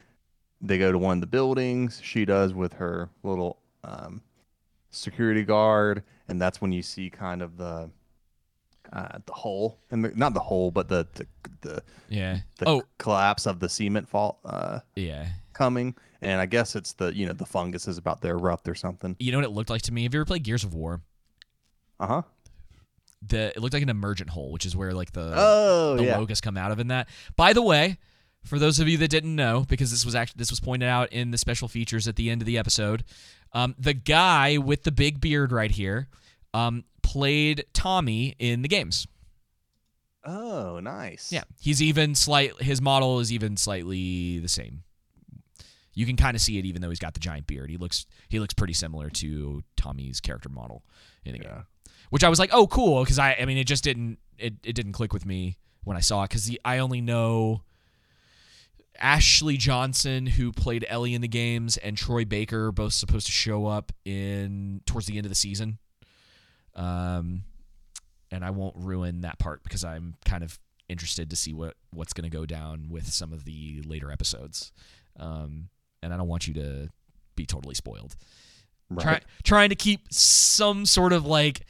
they go to one of the buildings. She does with her little um, security guard, and that's when you see kind of the uh, the hole and the, not the hole, but the the the, Yeah. the oh collapse of the cement fault uh, yeah. coming. And I guess it's the you know the fungus is about to erupt or something. You know what it looked like to me? Have you ever played Gears of War? Uh huh. The it looked like an emergent hole, which is where like the Oh the yeah. locusts come out of in that. By the way, for those of you that didn't know, because this was actually this was pointed out in the special features at the end of the episode, um, the guy with the big beard right here um, played Tommy in the games. Oh nice. Yeah, he's even slight. His model is even slightly the same. You can kind of see it, even though he's got the giant beard. He looks he looks pretty similar to Tommy's character model in the Yeah. game. Which I was like, oh, cool, because I I mean, it just didn't it, it didn't click with me when I saw it because I only know Ashley Johnson, who played Ellie in the games, and Troy Baker, both supposed to show up in towards the end of the season. Um, and I won't ruin that part because I'm kind of interested to see what what's going to go down with some of the later episodes. Um, and I don't want you to be totally spoiled. Right. Try, trying to keep some sort of like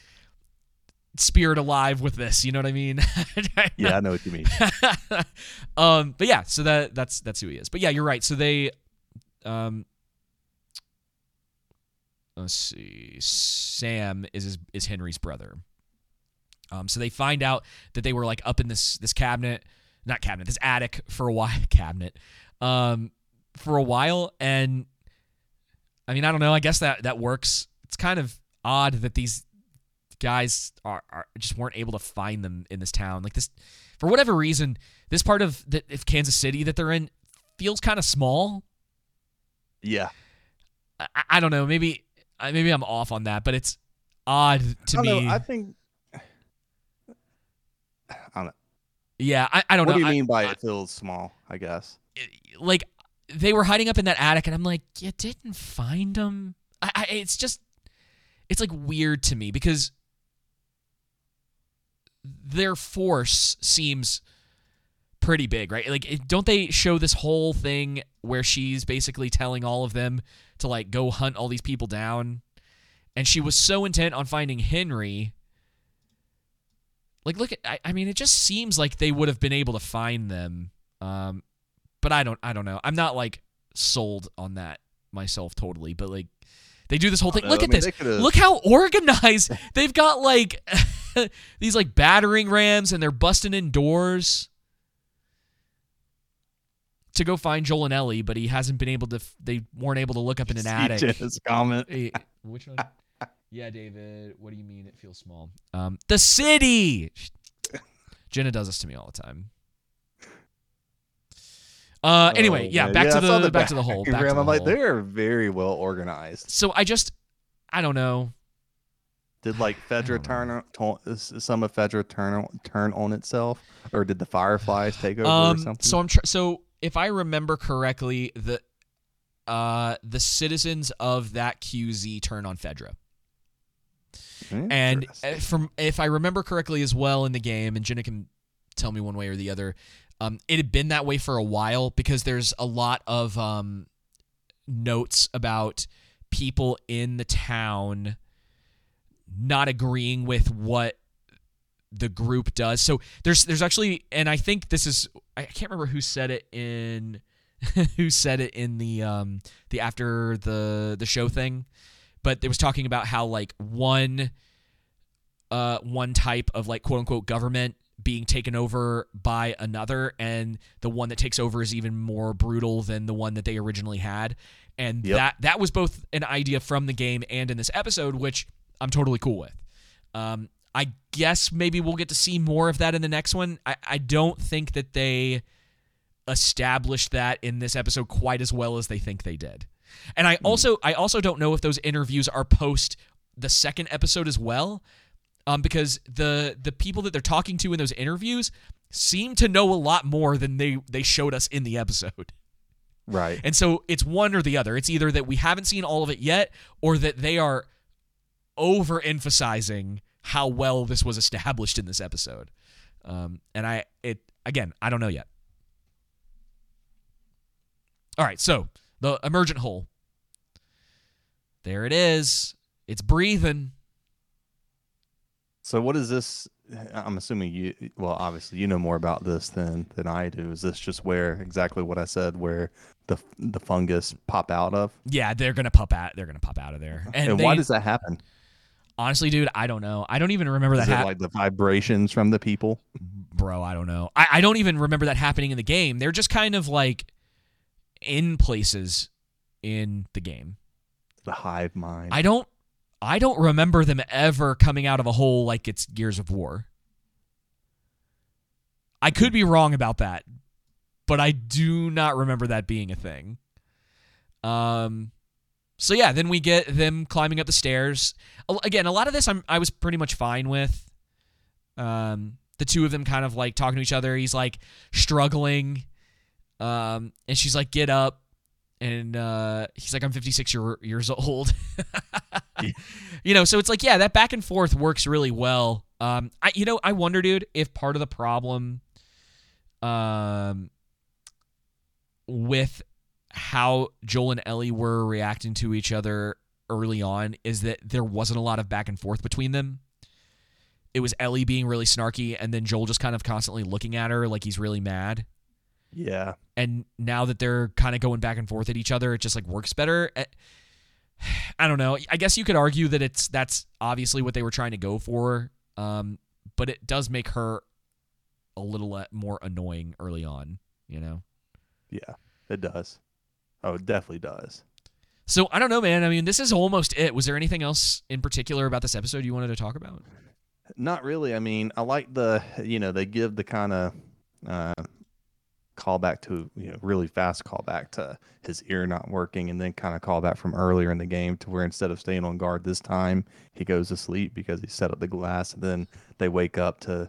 spirit alive with this. You know what I mean? Yeah, I know what you mean. um, but yeah, so that that's that's who he is. But yeah, you're right. So they, um, let's see, Sam is his, is Henry's brother. Um, so they find out that they were like up in this this cabinet, not cabinet, this attic for a while, cabinet, um, for a while, and I mean, I don't know. I guess that that works. It's kind of odd that these guys are, are just weren't able to find them in this town. Like this, for whatever reason, this part of the if Kansas City that they're in feels kind of small. Yeah. I, I don't know. Maybe I- maybe I'm off on that, but it's odd to I me. know. I think. I don't know. yeah, I, I don't What know. What do you I- mean by it feels small? I guess. like they were hiding up in that attic and i'm like you didn't find them I, I it's just it's like weird to me because their force seems pretty big right? Like it, don't they show this whole thing where she's basically telling all of them to like go hunt all these people down? And she was so intent on finding henry. Like look at I, I mean it just seems like they would have been able to find them. Um but i don't i don't know. I'm not like sold on that myself totally but like they do this whole thing. know. look I at mean, this. look how organized. They've got like these like battering rams and they're busting in doors to go find joel and ellie but he hasn't been able to f- they weren't able to look up in an attic Jenna's comment. Hey, which one? yeah, David. What do you mean it feels small? Um, the city. Jenna does this to me all the time. Uh, anyway, Oh, yeah, man. back to I saw the, back to the hole. Back to the I'm like, they're very well organized. So I just, I don't know. Did like Fedra turn on, some of Fedra turn on, turn on itself, or did the Fireflies take over or Um, something? so I'm tr- so if I remember correctly, the uh the citizens of that QZ turn on Fedra. And uh, from if I remember correctly as well in the game, and Jenna can tell me one way or the other, um, it had been that way for a while because there's a lot of um, notes about people in the town not agreeing with what the group does. So there's there's actually, and I think this is I can't remember who said it in who said it in the um the after the the show thing but it was talking about how like one uh one type of like quote unquote government being taken over by another and the one that takes over is even more brutal than the one that they originally had and Yep. that that was both an idea from the game and in this episode which I'm totally cool with um I guess maybe we'll get to see more of that in the next one I, I don't think that they established that in this episode quite as well as they think they did. And I also I also don't know if those interviews are post the second episode as well. Um, because the the people that they're talking to in those interviews seem to know a lot more than they they showed us in the episode. right. And so it's one or the other. It's either that we haven't seen all of it yet or that they are overemphasizing how well this was established in this episode. Um, and I it again, I don't know yet. All right, so the emergent hole. There it is. It's breathing. So what is this? I'm assuming you. Well, obviously you know more about this than than I do. Is this just where exactly what I said, where the the fungus pop out of? Yeah, they're gonna pop out. They're gonna pop out of there. And, And, they, why does that happen? Honestly, dude, I don't know. I don't even remember that Is happening. like the vibrations from the people? bro, I don't know. I, I don't even remember that happening in the game. They're just kind of like in places in the game. The hive mind. I don't I don't remember them ever coming out of a hole like it's Gears of War. I could be wrong about that, but I do not remember that being a thing. Um so yeah, then we get them climbing up the stairs. Again, a lot of this I'm I was pretty much fine with. Um the two of them kind of like talking to each other. He's like struggling. Um and she's like get up and uh he's like I'm 56 year, years old. You know, so it's like yeah, that back and forth works really well. Um I you know, I wonder dude if part of the problem um with how Joel and Ellie were reacting to each other early on is that there wasn't a lot of back and forth between them. It was Ellie being really snarky and then Joel just kind of constantly looking at her like he's really mad. yeah. And now that they're kind of going back and forth at each other, it just like works better. I don't know. I guess you could argue that it's that's obviously what they were trying to go for. Um, but it does make her a little more annoying early on, you know. Yeah. It does. Oh, it definitely does. So I don't know, man. I mean, this is almost it. Was there anything else in particular about this episode you wanted to talk about? Not really. I mean, I like the you know they give the kind of uh, callback to you know really fast callback to his ear not working, and then kind of callback from earlier in the game to where instead of staying on guard this time, he goes to sleep because he set up the glass, and then they wake up to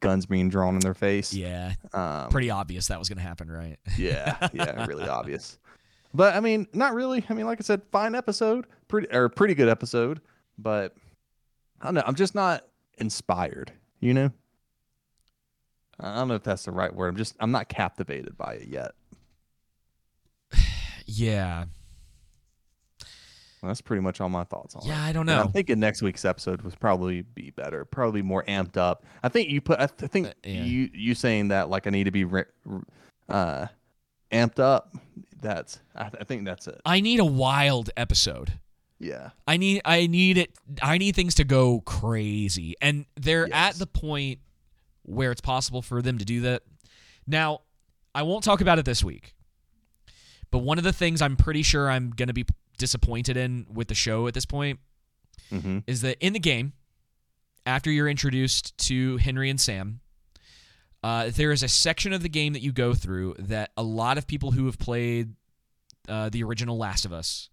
guns being drawn in their face. Yeah, Um, pretty obvious that was going to happen, right? yeah, yeah, really obvious. But I mean, not really. I mean, like I said, fine episode, pretty or pretty good episode, but I don't know. I'm just not inspired. You know, I don't know if that's the right word. I'm just I'm not captivated by it yet. Yeah. That's pretty much all my thoughts on it. Yeah, I don't And know. I'm thinking next week's episode was probably be better, probably more amped up. I think you put. I th- think Uh, yeah. you you saying that like I need to be re- uh, amped up. That's I, th- I think that's it. I need a wild episode. Yeah. I need I need it I need things to go crazy. And they're Yes. at the point where it's possible for them to do that. Now, I won't talk about it this week. But one of the things I'm pretty sure I'm going to be disappointed in with the show at this point Mm-hmm. is that in the game, after you're introduced to Henry and Sam, uh, there is a section of the game that you go through that a lot of people who have played uh, the original Last of Us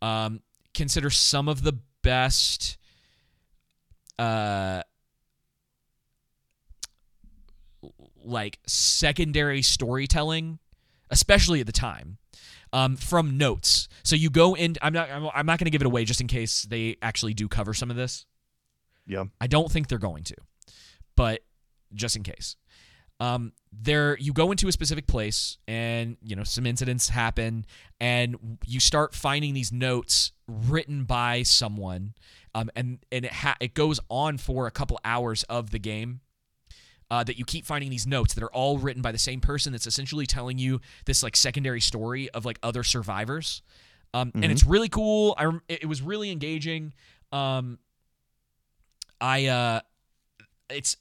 um, consider some of the best. Uh, like secondary storytelling, especially at the time, um, from notes. So you go in. I'm not. I'm, I'm not going to give it away just in case they actually do cover some of this. Yeah. I don't think they're going to, but just in case. Um, there you go into a specific place and you know some incidents happen and you start finding these notes written by someone um, and and it ha- it goes on for a couple hours of the game uh, that you keep finding these notes that are all written by the same person that's essentially telling you this like secondary story of like other survivors. Um, and it's really cool. I rem- it, it was really engaging. Um, I uh it's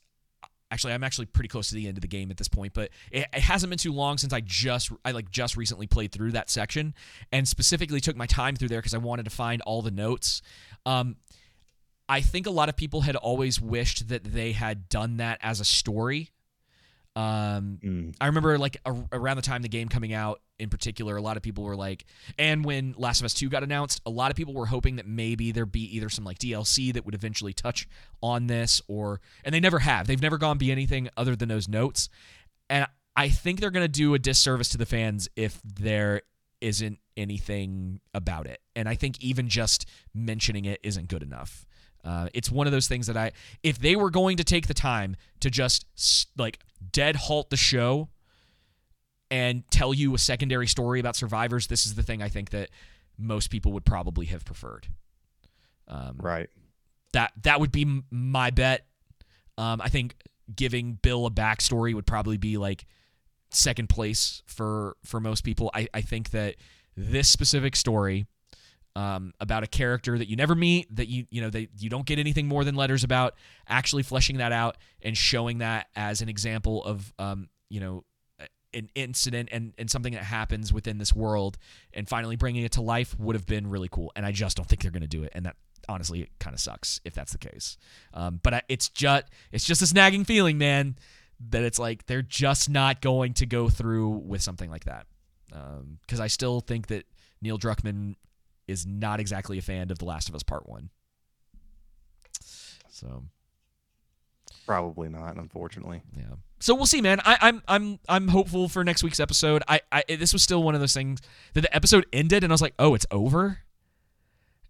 actually I'm actually pretty close to the end of the game at this point, but it, it hasn't been too long since I just I like just recently played through that section and specifically took my time through there because I wanted to find all the notes. Um, I think a lot of people had always wished that they had done that as a story. Um, Mm. I remember like a, around the time the game coming out in particular, a lot of people were like, and when Last of Us 2 got announced, a lot of people were hoping that maybe there'd be either some like DLC that would eventually touch on this or, and they never have. They've never gone be anything other than those notes. And I think they're going to do a disservice to the fans if there isn't anything about it. And I think even just mentioning it isn't good enough. Uh, it's one of those things that I, if they were going to take the time to just like dead halt the show and tell you a secondary story about survivors, this is the thing I think that most people would probably have preferred. Um, Right. that that would be m- my bet. Um, I think giving Bill a backstory would probably be like second place for for most people. I, I think that this specific story um, about a character that you never meet, that you you know they you don't get anything more than letters about, actually fleshing that out and showing that as an example of um, you know an incident and, and something that happens within this world and finally bringing it to life would have been really cool. And i just don't think they're going to do it. And that honestly it kind of sucks if that's the case. Um, but I, it's just it's just this nagging feeling man that it's like they're just not going to go through with something like that. Because i still think that neil druckmann is not exactly a fan of the last of us part one so Probably not, unfortunately. yeah. So we'll see, man. I, I'm I'm I'm hopeful for next week's episode. I, I this was still one of those things that the episode ended and I was like, oh, it's over,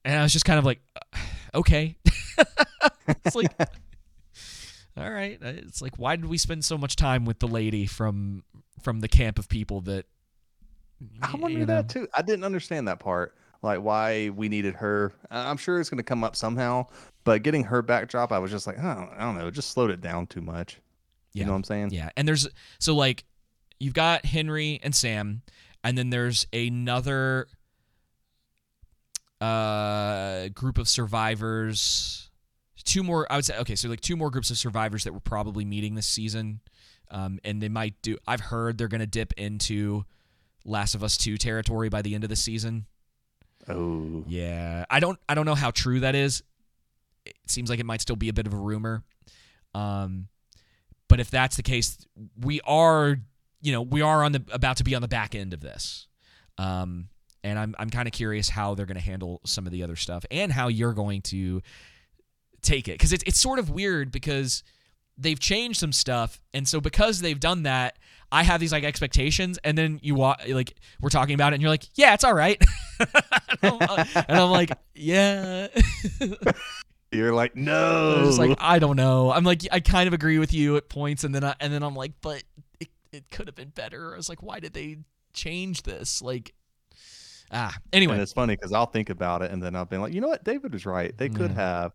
and I was just kind of like, uh, okay. it's like, all right. It's like, why did we spend so much time with the lady from from the camp of people that? I you wonder know? that too. I didn't understand that part. Like why we needed her. I'm sure it's going to come up somehow, but getting her backdrop, I was just like, I don't, I don't know, it just slowed it down too much. You know what I'm saying? Yeah, and there's so like you've got Henry and Sam, and then there's another uh group of survivors. Two more, I would say. Okay, so like two more groups of survivors that we're probably meeting this season, um, and they might do. I've heard they're gonna dip into Last of Us Two territory by the end of the season. Oh, Yeah, I don't I don't know how true that is. It seems like it might still be a bit of a rumor. Um, but if that's the case, we are you know we are on the about to be on the back end of this. Um, and I'm I'm kind of curious how they're going to handle some of the other stuff and how you're going to take it because it's it's sort of weird because they've changed some stuff and so because they've done that i have these like expectations and then you wa- like we're talking about it and you're like yeah it's all right and, I'm, and I'm like yeah you're like, I no. just like i don't know i'm like i kind of agree with you at points and then I, and then i'm like but it, it could have been better i was like why did they change this like Ah, anyway, And it's funny because I'll think about it and then I'll be like, you know what, David was right. They could Yeah. have,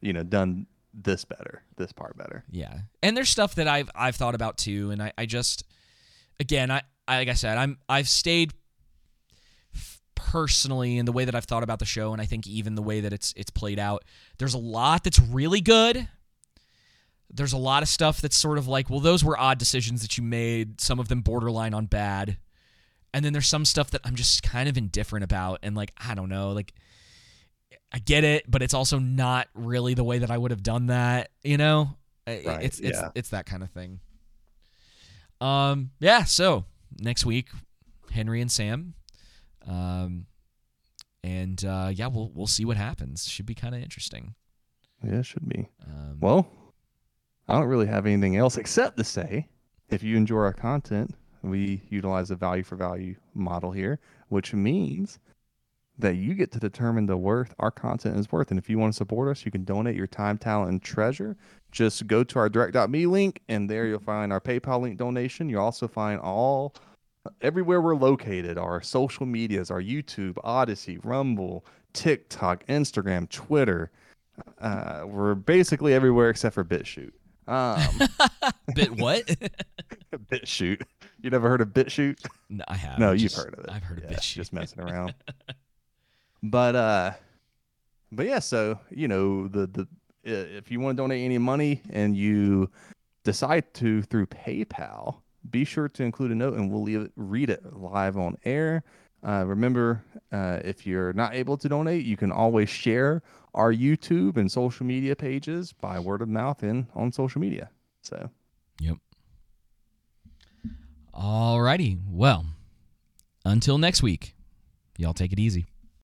you know, done this better, this part better. Yeah, and there's stuff that I've I've thought about too, and I, I just again I, I like I said I'm I've stayed personally in the way that I've thought about the show, and I think even the way that it's it's played out. There's a lot that's really good. There's a lot of stuff that's sort of like, well, those were odd decisions that you made. Some of them borderline on bad, and then there's some stuff that I'm just kind of indifferent about, and like I don't know, like. I get it, but it's also not really the way that I would have done that, you know? Right, it's it's yeah. it's that kind of thing. Um yeah, so next week Henry and Sam um and uh yeah, we'll we'll see what happens. Should be kind of interesting. Yeah, it should be. Um Well, I don't really have anything else except to say if you enjoy our content, we utilize a value for value model here, which means that you get to determine the worth our content is worth. And if you want to support us, you can donate your time, talent, and treasure. Just go to our direct.me link, and there you'll find our PayPal link donation. You'll also find all everywhere we're located our social medias, our YouTube, Odysee, Rumble, TikTok, Instagram, Twitter. Uh, we're basically everywhere except for BitChute. Um, bit what? BitChute. You never heard of BitChute? no, I have. No, you've Just- heard of it. I've heard of Yeah, bitch. Just messing around. but uh, but yeah. So you know the the if you want to donate any money and you decide to through PayPal, be sure to include a note and we'll leave it, read it live on air. Uh, remember, uh, if you're not able to donate, you can always share our YouTube and social media pages by word of mouth and on social media. So Yep. Alrighty. Well, until next week, y'all take it easy.